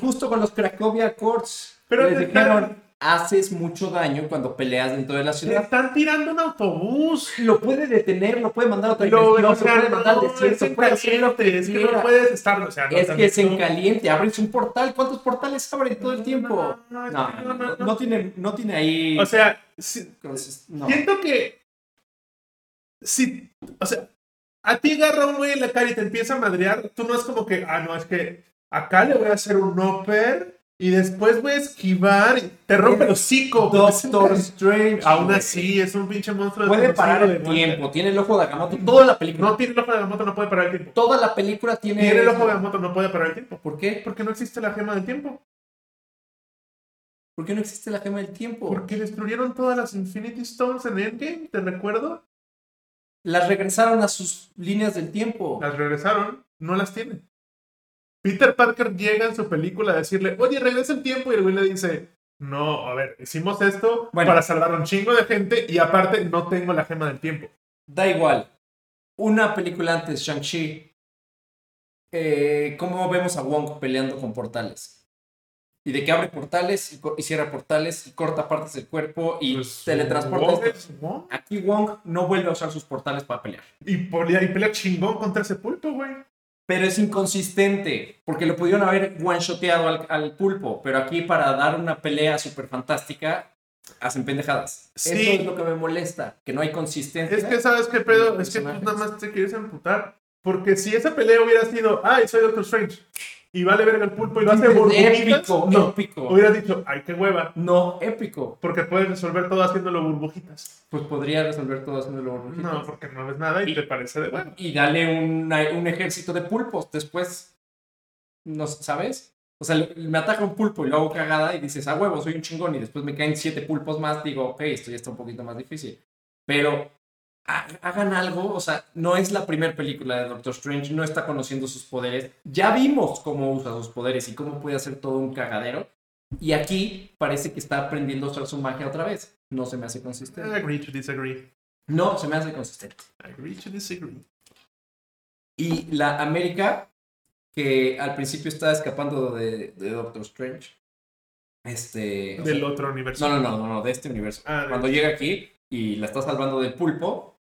justo con los Cracovia Accords. Pero les están- haces mucho daño cuando peleas dentro de la Te ciudad. están tirando un autobús. Lo puede detener, lo puede mandar a otra Lo, dimensión, o sea, lo puede mandar al no, es desierto, puede caliente, es que no puedes estar, o sea, no Es que es en caliente, abres un portal. ¿Cuántos portales abren todo el tiempo? No, No, no, no, no tiene, no tiene ahí. O sea, si- no. siento que si, o sea, a ti agarra un güey en la cara y te empieza a madrear, tú no es como que, ah, no, es que acá le voy a hacer un upper y después voy a esquivar te rompe el hocico. Doctor Strange. Aún güey. así, es un pinche monstruo. Puede desconocido parar de el tiempo, tiene el ojo de Agamotto. Toda la película. No tiene el ojo de la moto, no puede parar el tiempo. Toda la película tiene. Tiene el ojo de la moto, no puede parar el tiempo. ¿Por qué? Porque no existe la gema del tiempo. ¿Por qué no existe la gema del tiempo? Porque destruyeron todas las Infinity Stones en Endgame, ¿te recuerdo? Las regresaron a sus líneas del tiempo. Las regresaron, no las tienen. Peter Parker llega en su película a decirle, oye, regresa el tiempo, y el güey le dice, no, a ver, hicimos esto Bueno. para salvar a un chingo de gente y aparte no tengo la gema del tiempo. Da igual. Una película antes, Shang-Chi. eh, ¿Cómo vemos a Wong peleando con portales? Y de que abre portales y, cierra portales y corta partes del cuerpo y Pues, teletransporta. Wong esto. es Wong. Aquí Wong no vuelve a usar sus portales para pelear. Y pelea, y pelea chingón contra ese pulpo, güey. Pero es inconsistente, porque lo pudieron haber one-shoteado al, al pulpo, pero aquí para dar una pelea súper fantástica, hacen pendejadas. Sí. Eso es lo que me molesta, que no hay consistencia. Es que, ¿sabes qué pedo? Es que tú nada más te quieres emputar. Porque si esa pelea hubiera sido, ay, soy Doctor Strange, y vale verga el pulpo y lo hace burbujitas, épico, no, épico. hubieras dicho, ay, qué hueva. No, épico. Porque puedes resolver todo haciéndolo burbujitas. Pues podría resolver todo haciéndolo burbujitas. No, porque no ves nada y, Y- te parece de bueno. Y dale una- un ejército de pulpos después. No, ¿Sabes? O sea, me ataca un pulpo y lo hago cagada y dices, ah, huevo, soy un chingón. Y después me caen siete pulpos más. Digo, ok, esto ya está un poquito más difícil. Pero hagan algo. O sea, no es la primera película de Doctor Strange. No está conociendo sus poderes. Ya vimos cómo usa sus poderes y cómo puede hacer todo un cagadero. Y aquí parece que está aprendiendo a usar su magia otra vez. No se me hace consistente. Agree to disagree. No se me hace consistente. Agree to disagree. Y la América, que al principio está escapando de, de Doctor Strange. Este. o Del sea, otro universo. no, no, no, no, no, de este universo. Ah, Cuando llega aquí y la está salvando del pulpo,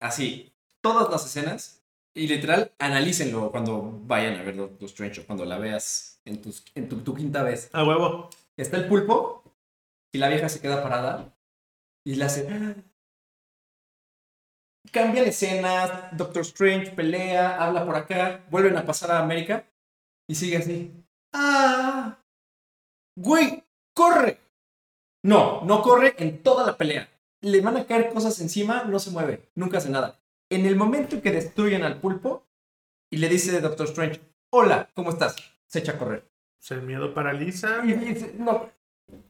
así, todas las escenas, y literal, analícenlo cuando vayan a ver Doctor Strange o cuando la veas en, tus, en tu, tu quinta vez. A huevo. Está el pulpo y la vieja se queda parada y le hace. Cambia de escenas, Doctor Strange pelea, habla por acá, vuelven a pasar a América y sigue así. ¡Ah! ¡Güey! ¡Corre! No, no corre en toda la pelea. Le van a caer cosas encima, no se mueve, nunca hace nada. En el momento en que destruyen al pulpo y le dice Doctor Strange, hola, ¿cómo estás? Se echa a correr. Pues el miedo paraliza. Y dice, no,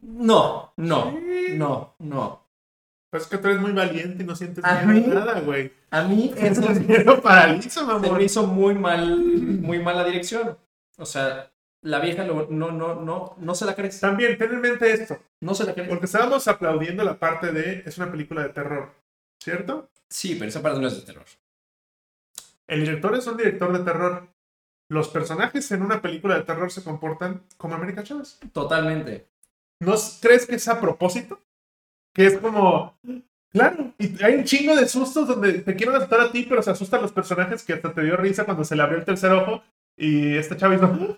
no, no, Sí. no, no. Pues es que tú eres muy valiente y no sientes ¿A miedo mí? nada, güey. A mí eso El miedo paraliza, se mamón. me hizo muy mal, muy mala dirección. O sea, la vieja lo- no, no, no, no se la crees. También, ten en mente esto. No se la crees. Porque estábamos aplaudiendo la parte de. Es una película de terror. ¿Cierto? Sí, pero esa parte no es de terror. El director es un director de terror. Los personajes en una película de terror se comportan como América Chávez. Totalmente. ¿No crees que es a propósito? Que es como. Claro, y hay un chingo de sustos donde te quieren asustar a ti, pero se asustan los personajes que hasta te dio risa cuando se le abrió el tercer ojo y este chavo hizo.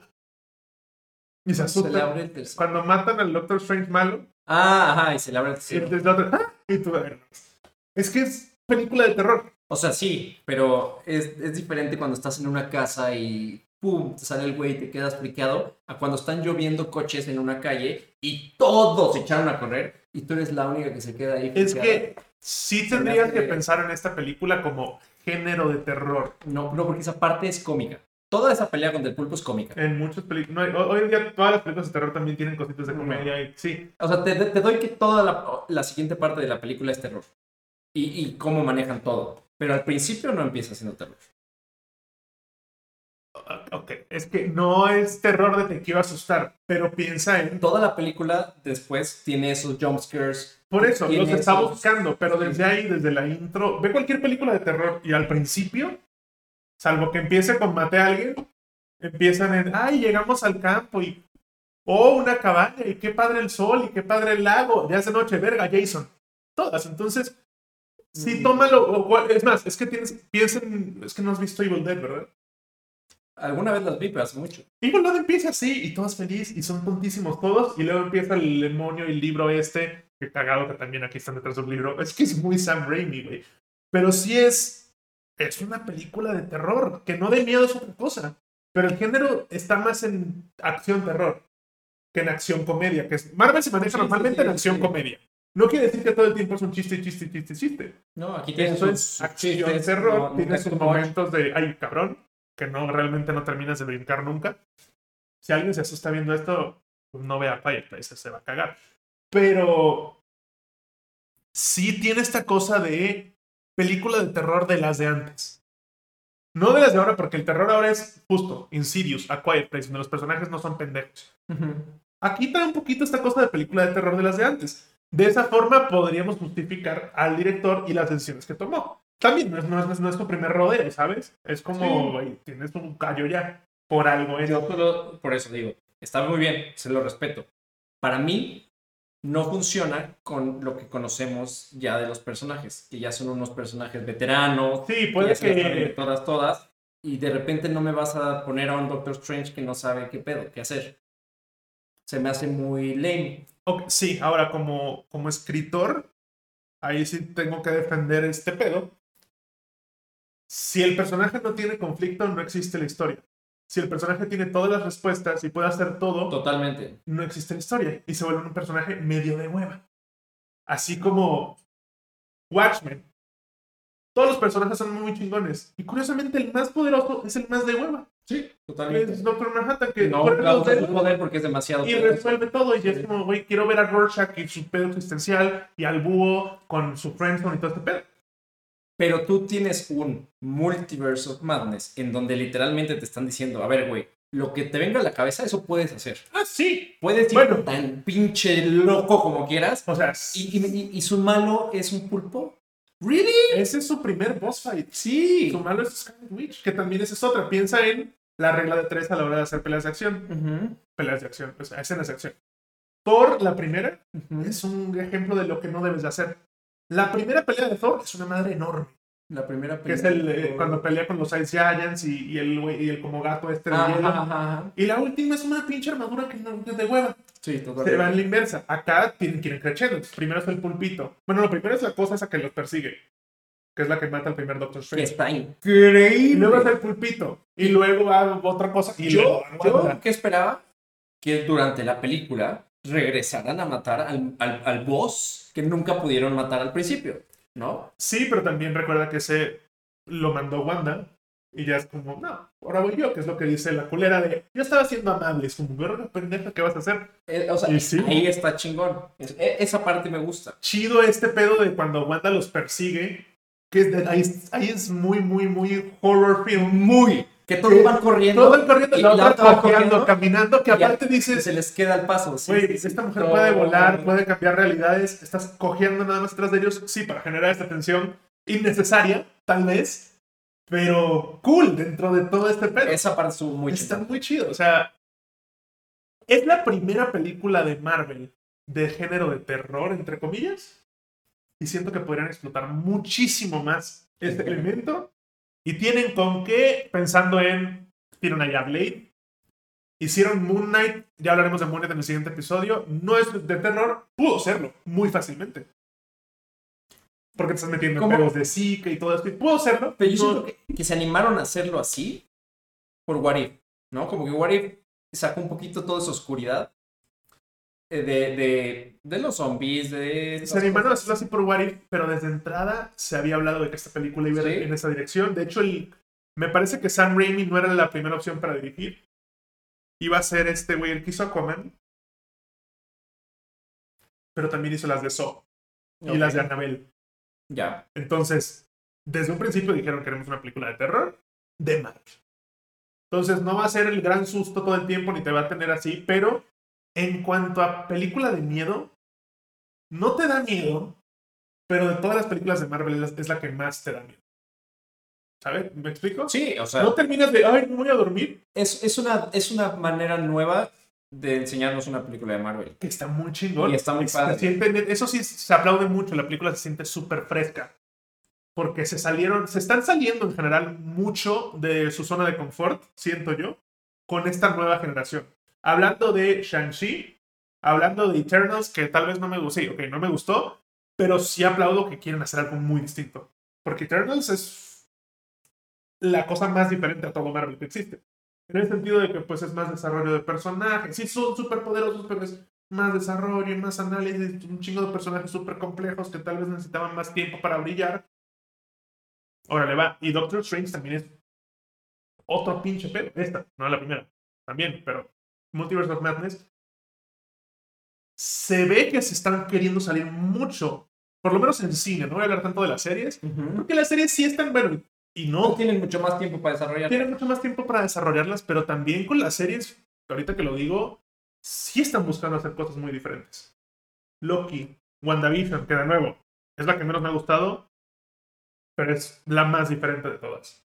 Y se Se le asusta. abre el tercer- Cuando matan al Doctor Strange malo, Ah, ajá, y se le abre el y tercer- entonces el otro, "Ah", y tú. Es que es película de terror. O sea, sí, pero es, es diferente cuando estás en una casa y pum, te sale el güey y te quedas friqueado, a cuando están lloviendo coches en una calle y todos se echaron a correr y tú eres la única que se queda ahí. Es que sí tendrías que pensar en esta película como género de terror. No, no, porque esa parte es cómica. Toda esa pelea contra el pulpo es cómica. En muchas películas. hoy en día todas las películas de terror también tienen cositas de No. comedia. Y, sí, O sea, te, te doy que toda la, la siguiente parte de la película es terror. Y, y cómo manejan todo. Pero al principio no empieza siendo terror. ok. Es que no es terror de te quiero asustar, pero piensa en. Toda la película después tiene esos jump scares. Por eso, los está esos- buscando, pero desde ahí, desde la intro, ve cualquier película de terror y al principio, salvo que empiece con mate a alguien, empiezan en, ay, llegamos al campo y, oh, una cabaña y qué padre el sol y qué padre el lago, ya es de noche, verga, Jason. Todas, entonces, sí, Mm. tómalo, o es más, es que tienes, piensen, es que no has visto Evil Dead, ¿verdad? Alguna vez las vi, pero hace mucho. Evil Dead empieza así y todos felices y son tontísimos todos y luego empieza el demonio y el libro este, que cagado que también aquí están detrás de un libro. Es que es muy Sam Raimi, güey. Pero sí es, es una película de terror, que no de miedo es otra cosa. Pero el género está más en acción-terror que en acción-comedia. Que es, Marvel se maneja Sí, normalmente sí, en sí. acción-comedia. No quiere decir que todo el tiempo es un chiste, chiste, chiste, chiste. No, aquí tiene Eso es sus acción, chistes, terror, no- tiene sus momentos de, ay, cabrón, que no, realmente no terminas de brincar nunca. Si alguien se asusta viendo esto, pues no vea Fireplace, se va a cagar. Pero sí tiene esta cosa de película de terror de las de antes. No de las de ahora, porque el terror ahora es justo, Insidious, A Quiet Place, donde los personajes no son pendejos. Ujú. Aquí trae un poquito esta cosa de película de terror de las de antes. De esa forma podríamos justificar al director y las decisiones que tomó. También no es, no es, no es tu primer rodeo, ¿sabes? Es como, Sí. tienes un callo ya. Por algo. Yo solo- por eso digo, está muy bien, se lo respeto. Para mí, no funciona con lo que conocemos ya de los personajes, que ya son unos personajes veteranos, Sí, puede que. todas, todas, y de repente no me vas a poner a un Doctor Strange que no sabe qué pedo, qué hacer. Se me hace muy lame. Sí, ahora como, como escritor, ahí sí tengo que defender este pedo. Si el personaje no tiene conflicto, no existe la historia. Si el personaje tiene todas las respuestas y puede hacer todo, Totalmente. no existe la historia y se vuelve un personaje medio de hueva. Así como Watchmen. Todos los personajes son muy chingones. Y curiosamente el más poderoso es el más de hueva. Sí, totalmente. Es Doctor Manhattan que No, causa su poder porque es demasiado y poderoso. resuelve todo. Y Sí. es como, güey, quiero ver a Rorschach y su pedo existencial y al búho con su friendzone y todo este pedo. Pero tú tienes un Multiverse of Madness en donde literalmente te están diciendo, a ver, güey, lo que te venga a la cabeza, eso puedes hacer. Ah, sí. Puedes ir Bueno. tan pinche loco como quieras. O sea, Y, y- y su malo es un pulpo. ¿Really? ese es su primer boss fight. Sí. Su malo es Scarlet Witch, que también esa es otra. Piensa en la regla de tres a la hora de hacer peleas de acción. Ujú, Peleas de acción, o sea, escenas de acción. Thor, la primera, ujú. es un ejemplo de lo que no debes de hacer. La primera pelea de Thor es una madre enorme. La primera Que es el, eh, cuando pelea con los Ice Giants y, y el, y el como gato este de Ajá, ajá, ajá. Y la última es una pinche armadura que no es de hueva. Sí, Se va totalmente. en la inversa. Acá tienen que ir creciendo. Primero es el pulpito. Bueno, lo primero es la cosa esa que los persigue. Que es la que mata al primer Doctor Strange. está increíble. luego es el pulpito. Y luego va otra cosa. Y yo, luego yo que esperaba que durante la película regresaran a matar al, al, al boss que nunca pudieron matar al principio, ¿no? Sí, pero también recuerda que ese lo mandó Wanda. Y ya es como, no, ahora voy yo, que es lo que dice la culera de, yo estaba siendo amable. Es como, verga, pendeja, ¿qué vas a hacer? Eh, o sea, Y sí. ahí está chingón. Es- e- esa parte me gusta. chido este pedo de cuando Wanda los persigue. Que es de- ahí, ahí es muy, muy, muy horror film. Muy. Que todos van corriendo. Todo el corriendo, y la la otra corriendo, caminando, que aparte dices, se les queda el paso. sí, esta mujer puede volar, puede cambiar realidades, estás cojeando nada más detrás de ellos, sí, para generar esta tensión innecesaria, tal vez, pero cool dentro de todo este pedo. Esa parte estuvo muy Está muy chido, o sea, es la primera película de Marvel de género de terror, entre comillas, y siento que podrían explotar muchísimo más este elemento, y tienen con qué, pensando en, tienen allá Blade, hicieron Moon Knight, ya hablaremos de Moon Knight en el siguiente episodio, no es de terror, pudo serlo, muy fácilmente. Porque te estás metiendo en pedos de Zika y todo esto, y pudo serlo. Pero yo no- siento que, que se animaron a hacerlo así por What If, ¿no? Como que What If sacó un poquito toda esa oscuridad de, de, de los zombies, de... Se animaron a cosas. hacerlo así por What If, pero desde entrada se había hablado de que esta película iba Sí. en esa dirección. De hecho, el, me parece que Sam Raimi no era la primera opción para dirigir. Iba a ser este güey, el que hizo Aquaman. Pero también hizo las de Saw y las de Annabelle. Ya. Entonces, desde un principio dijeron queremos una película de terror de Marvel. Entonces, no va a ser el gran susto todo el tiempo ni te va a tener así, pero en cuanto a película de miedo, no te da miedo, pero de todas las películas de Marvel es, la que más te da miedo. ¿Sabes? ¿Me explico? Sí, o sea, No terminas de, ay, me voy a dormir, es, es, una, es una manera nueva de enseñarnos una película de Marvel. que está muy chingón. Y está muy padre. siente- eso sí, se aplaude mucho, la película se siente súper fresca. Porque se salieron, se están saliendo en general mucho de su zona de confort, siento yo, con esta nueva generación. Hablando de Shang-Chi, hablando de Eternals, que tal vez no me gustó, sí, ok, no me gustó, pero sí aplaudo que quieren hacer algo muy distinto. Porque Eternals es la cosa más diferente a todo Marvel que existe. En el sentido de que pues es más desarrollo de personajes. Sí, son súper poderosos, pero es más desarrollo, más análisis, un chingo de personajes súper complejos que tal vez necesitaban más tiempo para brillar. Órale, va. Y Doctor Strange también es otro pinche pedo. Esta, no la primera. También, pero Multiverse of Madness. Se ve que se están queriendo salir mucho, por lo menos en cine, no voy a hablar tanto de las series, porque las series sí están, bueno, y no, No tienen mucho más tiempo para desarrollar. tienen mucho más tiempo para desarrollarlas, pero también con las series, ahorita que lo digo, sí están buscando hacer cosas muy diferentes. Loki, WandaVision, que de nuevo es la que menos me ha gustado, pero es la más diferente de todas.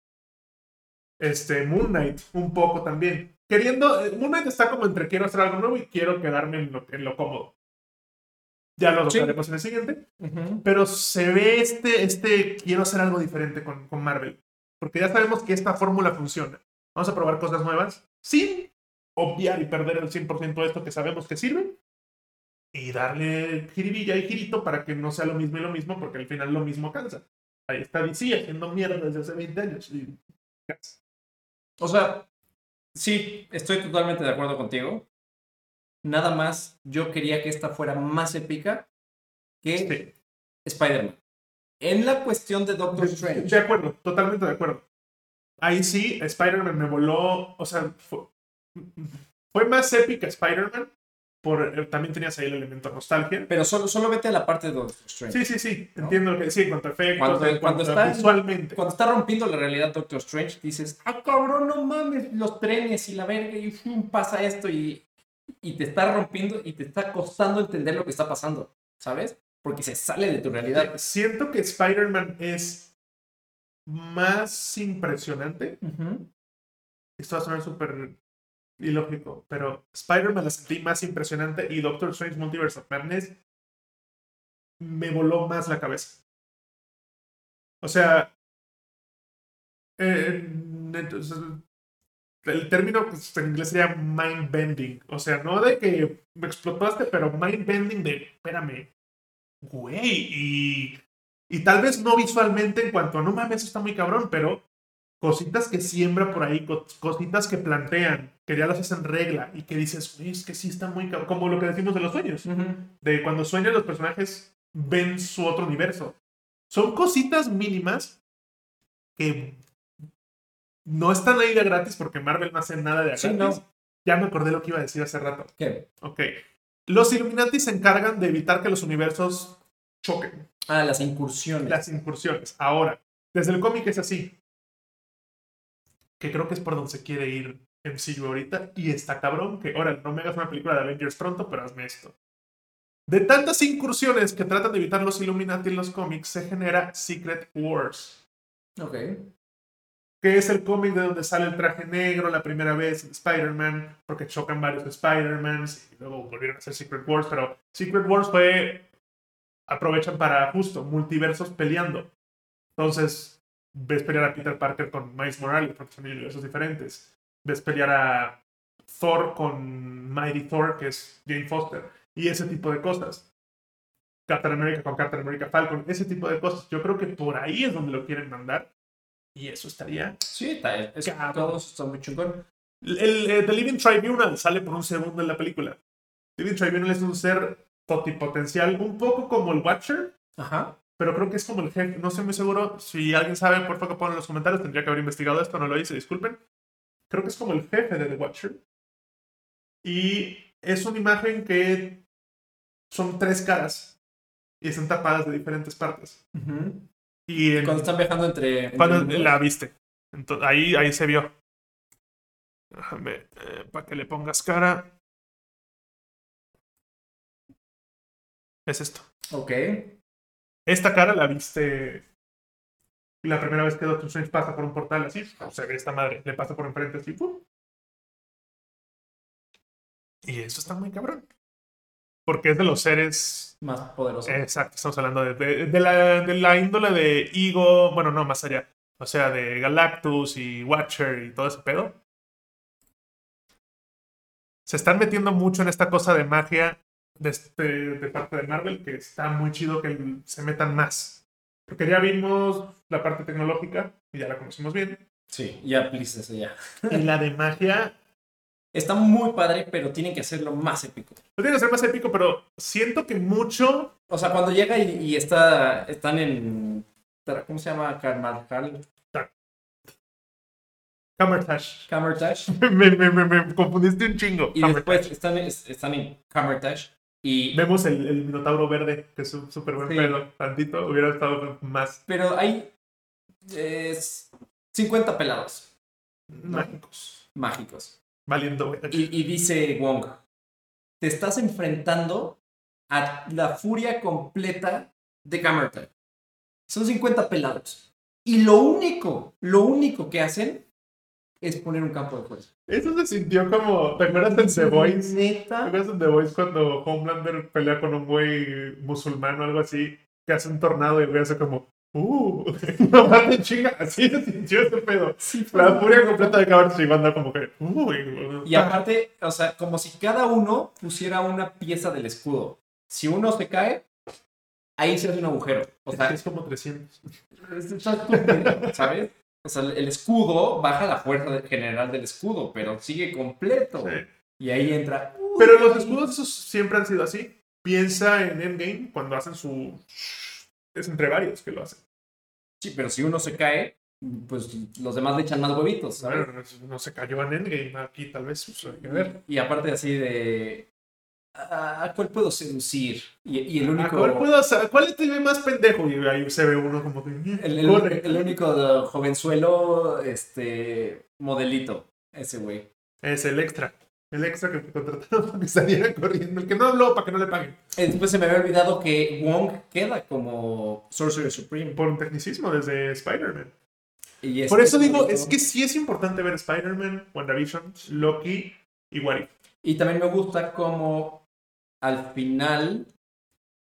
Este, Moon Knight, un poco también. Queriendo, Moon Knight está como entre quiero hacer algo nuevo y quiero quedarme en lo, en lo cómodo. Ya lo Sí. tocaremos en el siguiente. Ujú. Pero se ve este, este, quiero hacer algo diferente con, con Marvel. Porque ya sabemos que esta fórmula funciona. Vamos a probar cosas nuevas sin obviar y perder el 100% de esto que sabemos que sirve. Y darle jiribilla y girito para que no sea lo mismo y lo mismo, porque al final lo mismo cansa. Ahí está DC haciendo mierda desde hace 20 años. Y... O sea, sí, estoy totalmente de acuerdo contigo. Nada más, yo quería que esta fuera más épica que Sí. Spider-Man. En la cuestión de Doctor De, Strange. de acuerdo, totalmente de acuerdo. Ahí sí, Spider-Man me voló, o sea, fue, fue más épica Spider-Man por, eh, también tenías ahí el elemento nostalgia. Pero solo, solo vete a la parte de Doctor Strange. Sí, sí, sí, ¿No? entiendo lo que sí, en cuanto a efectos, Cuando- en cuando cuanto está- visualmente. Cuando está rompiendo la realidad Doctor Strange, dices, ah, cabrón, no mames, los trenes y la verga, y fum, pasa esto, y, y te está rompiendo y te está costando entender lo que está pasando, ¿sabes? Porque se sale de tu realidad. Siento que Spider-Man es más impresionante. Esto va a sonar súper ilógico, pero Spider-Man la sentí más impresionante y Doctor Strange Multiverse of Madness me voló más la cabeza. O sea, eh, entonces, el término pues, en inglés sería mind bending. O sea, no de que me explotaste, pero mind bending de, espérame, güey, y, y tal vez no visualmente en cuanto a, no mames, está muy cabrón, pero cositas que siembra por ahí, co- cositas que plantean, que ya las hacen regla y que dices, es que sí está muy cabrón, como lo que decimos de los sueños, de cuando sueñan los personajes ven su otro universo. Son cositas mínimas que no están ahí de gratis porque Marvel no hace nada de Sí, no. Ya me acordé lo que iba a decir hace rato. ¿Qué? Ok. Los Illuminati se encargan de evitar que los universos choquen, Ah, las incursiones. las incursiones. Ahora, desde el cómic es así. Que creo que es por donde se quiere ir MCU ahorita. Y está cabrón que, ahora, no me hagas una película de Avengers pronto, pero hazme esto. De tantas incursiones que tratan de evitar los Illuminati en los cómics, se genera Secret Wars. Ok. que es el cómic de donde sale el traje negro la primera vez en Spider-Man, porque chocan varios Spider-Mans y luego volvieron a hacer Secret Wars, pero Secret Wars fue, aprovechan para justo multiversos peleando. Entonces, ves pelear a Peter Parker con Miles Morales, porque son universos diferentes. Ves pelear a Thor con Mighty Thor, que es Jane Foster, y ese tipo de cosas. Captain America con Captain America Falcon, ese tipo de cosas. Yo creo que por ahí es donde lo quieren mandar. Y eso estaría Sí, está, es, todo eso está muy chingón. el, el The Living Tribunal sale por un segundo en la película. Living Tribunal es un ser totipotencial, un poco como el Watcher, Ajá. Pero creo que es como el jefe. No estoy muy seguro. Si alguien sabe, por favor pongan en los comentarios. Tendría que haber investigado esto, no lo hice, disculpen. Creo que es como el jefe de The Watcher. Y es una imagen que son tres caras y están tapadas de diferentes partes. Y en- Cuando están viajando entre. entre cuando mundos. la viste. Entonces, ahí, ahí se vio. Déjame, para que le pongas cara. Es esto. Ok. Esta cara la viste la primera vez que Doctor Strange pasa por un portal así. Se ve esta madre. Le pasa por enfrente así. ¡pum! Y eso está muy cabrón. Porque es de los seres Más poderoso. Exacto, estamos hablando de, de- de la, de la índole de Ego, bueno, no, más allá. O sea, de Galactus y Watcher y todo ese pedo. Se están metiendo mucho en esta cosa de magia de, este- de parte de Marvel, que está muy chido que se metan más. Porque ya vimos la parte tecnológica, y ya la conocemos bien. Sí, ya, please, eso ya. Y la de magia, Está muy padre, pero tienen que hacerlo más épico. no tiene que ser más épico, pero siento que mucho O sea, cuando llega y, y está, están en. ¿Cómo se llama? Carmarjal. Camertash. Camertash. me, me, me, me confundiste un chingo. Y Camertash. después están, están en Camertash. Y, Vemos el, el minotauro verde, que es un súper buen Sí. pedo. Tantito, hubiera estado más pero hay es 50 pelados mágicos. mágicos. Valiendo. Y, y dice Wong, te estás enfrentando a la furia completa de Camerton. Son 50 pelados. Y lo único, lo único que hacen es poner un campo de fuerza. Eso se sintió como. ¿Te acuerdas en The Voice? ¿Te Neta. acuerdas en The Voice cuando Homelander pelea con un güey musulmán o algo así? Que hace un tornado y el güey hace como. ¡Uh! No mames, chinga. Así se sintió ese pedo. Sí, La furia completa de Cabernet y banda como que. ¡Uy! Y aparte, o sea, como si cada uno pusiera una pieza del escudo. Si uno se cae, ahí se hace un agujero. O sea, es como 300. Está estúpido, ¿sabes? O sea, el escudo baja la fuerza general del escudo, pero sigue completo. Sí. Y ahí entra. Pero los escudos esos siempre han sido así. Piensa en Endgame cuando hacen su. Es entre varios que lo hacen. Sí, pero si uno se cae, pues los demás le echan más huevitos, ¿sabes? Bueno, no, no se cayó en Endgame aquí, tal vez. pues, hay que ver. Y aparte así de. ¿A cuál puedo seducir? Y, y el ¿A cuál, puedo ¿Cuál te ve más pendejo? Y ahí se ve uno como que. El, el- corre. el único jovenzuelo, este, modelito, ese güey. Es el extra. El extra que contrataron para que saliera corriendo. El que no habló para que no le paguen. Eh, Después se me había olvidado que Wong queda como Sorcerer Supreme. Por un tecnicismo desde Spider-Man. Por eso digo, es que sí es importante ver Spider-Man, WandaVision, Loki y What If. Y también me gusta como al final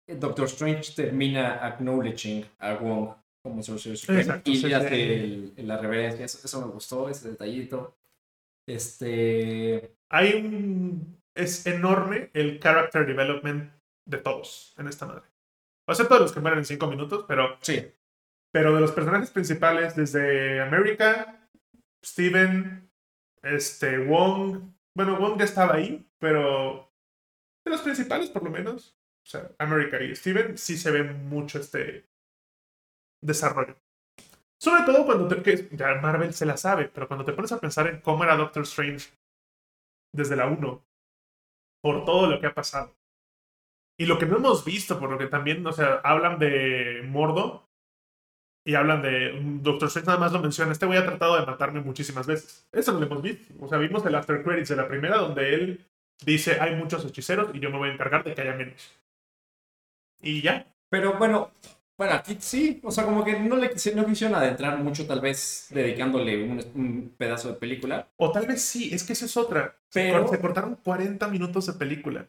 eh, Doctor Strange termina acknowledging a Wong como Sorcerer Supreme y le hace el- la reverencia. Eso, eso me gustó, ese detallito. Este. Hay un. Es enorme el character development de todos en esta madre. Excepto de los que mueren en 5 minutos, pero, Sí. pero de los personajes principales, desde América, Steven, este, Wong. Bueno, Wong ya estaba ahí, pero de los principales, por lo menos. O sea, América y Steven, sí se ve mucho este desarrollo. Sobre todo cuando te, que ya Marvel se la sabe, pero cuando te pones a pensar en cómo era Doctor Strange desde la 1, por todo lo que ha pasado. Y lo que no hemos visto, por lo que también, o sea, hablan de Mordo y hablan de Doctor Strange, nada más lo menciona. Este güey ha tratado de matarme muchísimas veces. Eso no lo hemos visto. O sea, vimos el After Credits de la primera, donde él dice: Hay muchos hechiceros y yo me voy a encargar de que haya menos. Y ya. Pero bueno, bueno, aquí sí, o sea, como que no le no quisieron adentrar mucho, tal vez dedicándole un, un pedazo de película. O tal vez sí, es que esa es otra. Pero- Se cortaron 40 minutos de película.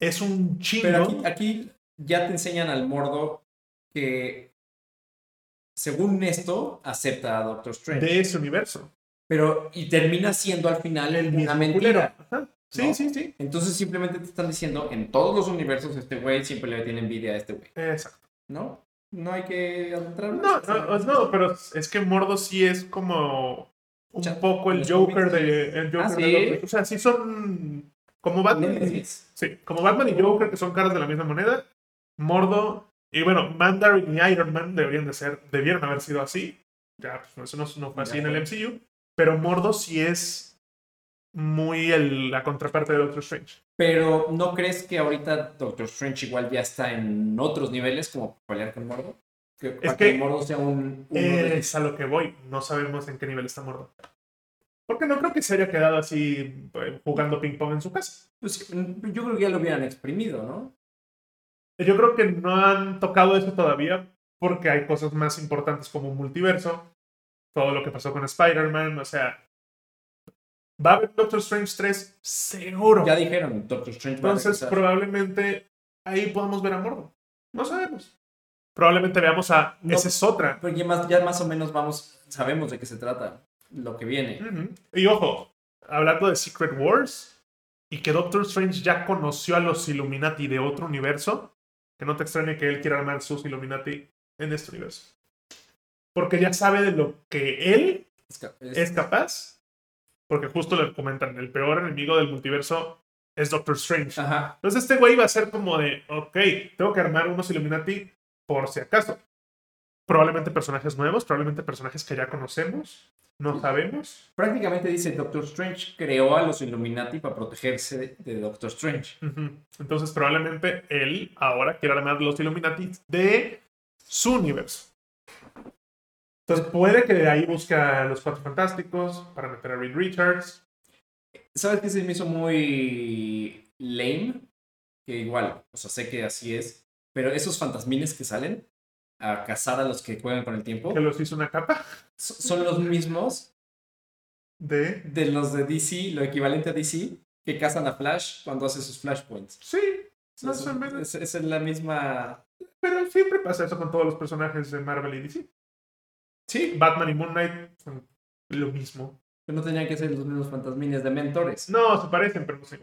Es un chingo. Pero aquí, aquí ya te enseñan al mordo que, según esto, acepta a Doctor Strange. de ese universo. Pero, y termina siendo al final El una mentira. Sí, ¿no? sí, sí. Entonces simplemente te están diciendo, en todos los universos, este güey siempre le tiene envidia a este güey. Exacto. ¿No? No hay que adentrar No, no, no, pero es que Mordo sí es como un poco el Joker cómics. de. El Joker Ah, de ¿sí? los- O sea, sí son como Batman. Sí, como Batman y Joker, que son caras de la misma moneda. Mordo. Y bueno, Mandarin y Iron Man deberían de ser, debieron haber sido así. Ya, pues eso no, no fue así Ya en el. MCU. Pero Mordo sí es muy el- la contraparte de Doctor Strange. Pero ¿no crees que ahorita Doctor Strange igual ya está en otros niveles como pelear con Mordo? Que, para que- que Mordo sea un... Es a lo que voy. No sabemos en qué nivel está Mordo. Porque no creo que se haya quedado así eh, jugando ping-pong en su casa. Pues, yo creo que ya lo hubieran exprimido, ¿no? Yo creo que no han tocado eso todavía porque hay cosas más importantes como un multiverso, todo lo que pasó con Spider-Man, o sea, va a haber Doctor Strange 3 seguro. Ya dijeron, Doctor Strange va a Entonces probablemente ahí podamos ver a Mordo. No sabemos. Probablemente veamos a... No. Esa es otra. Pero ya más, ya más o menos vamos, sabemos de qué se trata lo que viene. Ujú. Y ojo, hablando de Secret Wars y que Doctor Strange ya conoció a los Illuminati de otro universo, que no te extrañe que él quiera armar sus Illuminati en este universo. Porque ya sabe de lo que él Es es- es capaz. Porque justo le comentan, el peor enemigo del multiverso es Doctor Strange. Ajá. Entonces este güey va a ser como de, ok, tengo que armar unos Illuminati por si acaso. Probablemente personajes nuevos, probablemente personajes que ya conocemos, no sabemos. Prácticamente dice Doctor Strange creó a los Illuminati para protegerse de, Doctor Strange. Entonces probablemente él ahora quiere armar los Illuminati de su universo. Entonces puede que de ahí busque a los Cuatro Fantásticos para meter a Reed Richards. ¿Sabes qué se me hizo muy lame? Que igual, o sea, sé que así es, pero esos fantasmines que salen a cazar a los que juegan con el tiempo que los hizo una capa so- son los mismos de... de los de DC, lo equivalente a DC, que cazan a Flash cuando hace sus flashpoints. Sí, es- la misma... pero siempre pasa eso con todos los personajes de Marvel y DC. Sí, Batman y Moon Knight son lo mismo. pero no tenían que ser los mismos fantasmines de mentores. No, se parecen, pero no sé.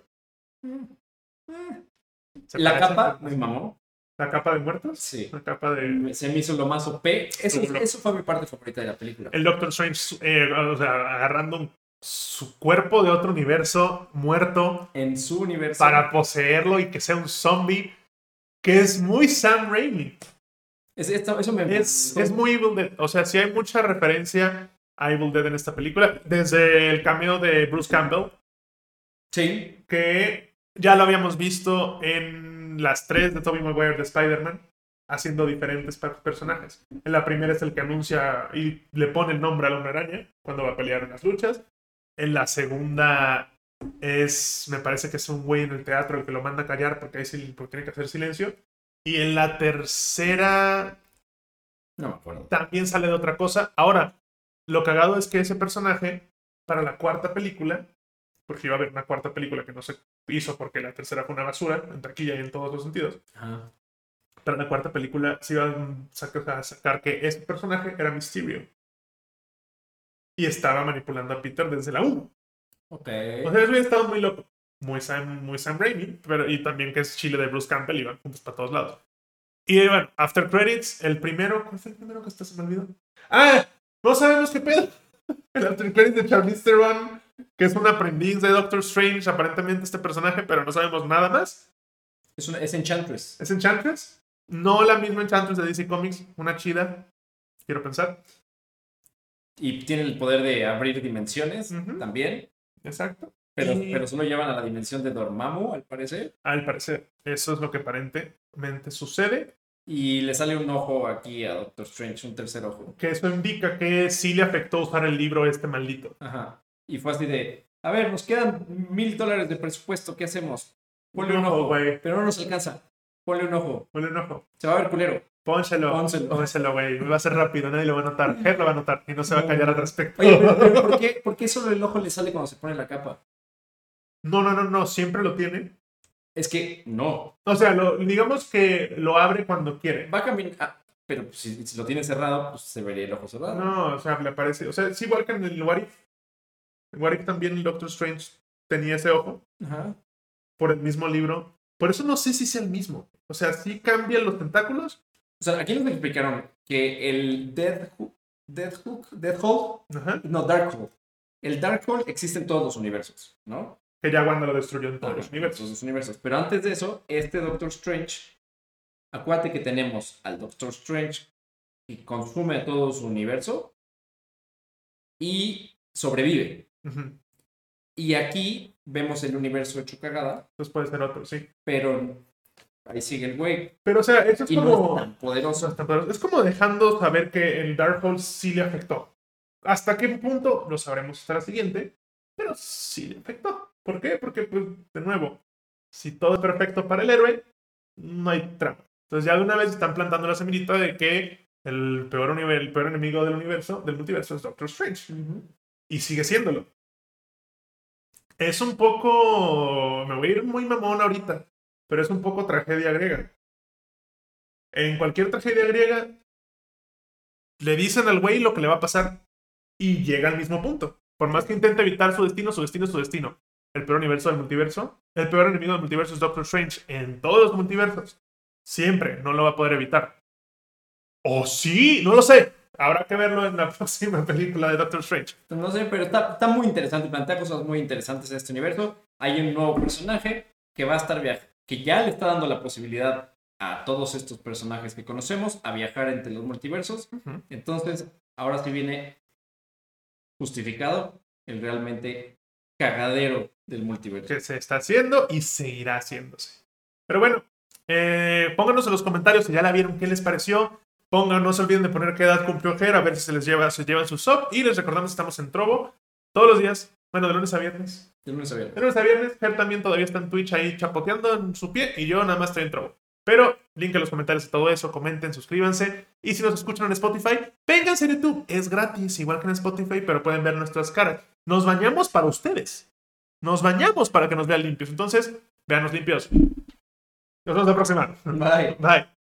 Se La parecen, capa me mamó. La capa de muertos. Sí. La capa de... Se me hizo lo más OP. Eso, eso fue mi parte favorita de la película. El Doctor Strange, eh, o sea, agarrando un- su cuerpo de otro universo muerto En su universo. para poseerlo y que sea un zombie, que es muy Sam Raimi. Es- eso me Es, es muy Evil Dead. O sea, sí hay mucha referencia a Evil Dead en esta película. Desde el cameo de Bruce Campbell, Sí. que ya lo habíamos visto en las tres de Tobey Maguire de Spider-Man, haciendo diferentes per- personajes. En la primera es el que anuncia y le pone el nombre a la hombre araña cuando va a pelear en las luchas. En la segunda es, me parece que es un güey en el teatro el que lo manda a callar porque, sí- porque tiene que hacer silencio. Y en la tercera No me acuerdo. también sale de otra cosa. Ahora, lo cagado es que ese personaje, para la cuarta película, porque iba a haber una cuarta película que no se hizo porque la tercera fue una basura, en taquilla y en todos los sentidos, Ajá. para la cuarta película se iba a sacar, a sacar que ese personaje era Mysterio. Y estaba manipulando a Peter desde la 1. Ok. O sea, eso hubiera estado muy loco. Muy Sam, muy Sam Raimi, pero, y también que es Chile de Bruce Campbell, iban juntos para todos lados. Y bueno, After Credits, el primero, ¿cuál fue el primero que hasta se me olvidó? ¡Ah! No sabemos qué pedo. El After Credits de Charlize Theron, que es un aprendiz de Doctor Strange, aparentemente este personaje, pero no sabemos nada más. Es, una- es Enchantress. ¿Es Enchantress? No la misma Enchantress de DC Comics, una chida, quiero pensar. Y tiene el poder de abrir dimensiones también. Exacto. Pero, Y- pero solo llevan a la dimensión de Dormammu, al parecer. Al parecer, eso es lo que aparentemente sucede. Y le sale un ojo aquí a Doctor Strange, un tercer ojo. que eso indica que sí le afectó usar el libro este maldito. Ajá. Y fue así de, a ver, nos quedan mil dólares de presupuesto, ¿qué hacemos? Ponle un ojo, güey. Pero no nos alcanza. Ponle un ojo. Ponle un ojo. Se va a ver culero. Pónselo. Pónselo. Pónselo, güey. Va a ser rápido, nadie lo va a notar. Head lo va a notar y no se va a callar al respecto. Oye, pero, pero ¿por, qué, ¿por qué solo el ojo le sale cuando se pone la capa? No, no, no, no. Siempre lo tiene. Es que no. O sea, lo- digamos que lo abre cuando quiere. Va a caminar. ah, pero pues, si, si lo tiene cerrado, pues se vería el ojo cerrado. No, o sea, le parece. O sea, es igual que en el What If. En What If también el Doctor Strange tenía ese ojo Ajá. por el mismo libro. Por eso no sé si es el mismo. O sea, sí cambian los tentáculos. O sea, aquí nos explicaron que el Death Hook, Death Hook, Death Hole, Ajá. no, Dark Hole. El Dark Hole existe en todos los universos, ¿no? Que ya Wanda lo destruyó en todos los universos. todos los universos. Pero antes de eso, este Doctor Strange, acuérdate que tenemos al Doctor Strange que consume todo su universo y sobrevive. Y aquí vemos el universo hecho cagada, Entonces puede ser otro, sí. pero ahí sigue el güey Pero, o sea, eso es y como. no es tan No poderoso. es tan poderoso. Es como dejando saber que el Darkhold sí le afectó. ¿Hasta qué punto? Lo sabremos hasta la siguiente. Pero sí le afectó. ¿Por qué? Porque, pues, de nuevo, si todo es perfecto para el héroe, no hay trama. Entonces ya de una vez están plantando la semillita de que el peor, el peor enemigo del universo, del multiverso es Doctor Strange. Y sigue siéndolo. Es un poco. Me voy a ir muy mamón ahorita. Pero es un poco tragedia griega. En cualquier tragedia griega. Le dicen al güey lo que le va a pasar. Y llega al mismo punto. Por más que intente evitar su destino, su destino es su destino. El peor universo del multiverso. El peor enemigo del multiverso es Doctor Strange. En todos los multiversos. Siempre no lo va a poder evitar. O sí, no lo sé. Habrá que verlo en la próxima película de Doctor Strange. No sé, pero está, está muy interesante, plantea cosas muy interesantes en este universo. Hay un nuevo personaje que va a estar viajando, que ya le está dando la posibilidad a todos estos personajes que conocemos a viajar entre los multiversos. Entonces, ahora sí viene justificado el realmente cagadero del multiverso. que se está haciendo y seguirá haciéndose. Pero bueno, eh, pónganos en los comentarios si ya la vieron, qué les pareció. Pongan, no se olviden de poner qué edad cumplió Ger, a ver si se les lleva, se llevan su sub. Y les recordamos que estamos en Trovo todos los días, bueno, de lunes a viernes. De lunes a viernes. De lunes a viernes, Ger también todavía está en Twitch ahí chapoteando en su pie y yo nada más estoy en Trovo. Pero link en los comentarios de todo eso, comenten, suscríbanse. Y si nos escuchan en Spotify, vénganse a YouTube. Es gratis, igual que en Spotify, pero pueden ver nuestras caras. Nos bañamos para ustedes. Nos bañamos para que nos vean limpios. Entonces, véanos limpios. Nos vemos la próxima. Bye. Bye.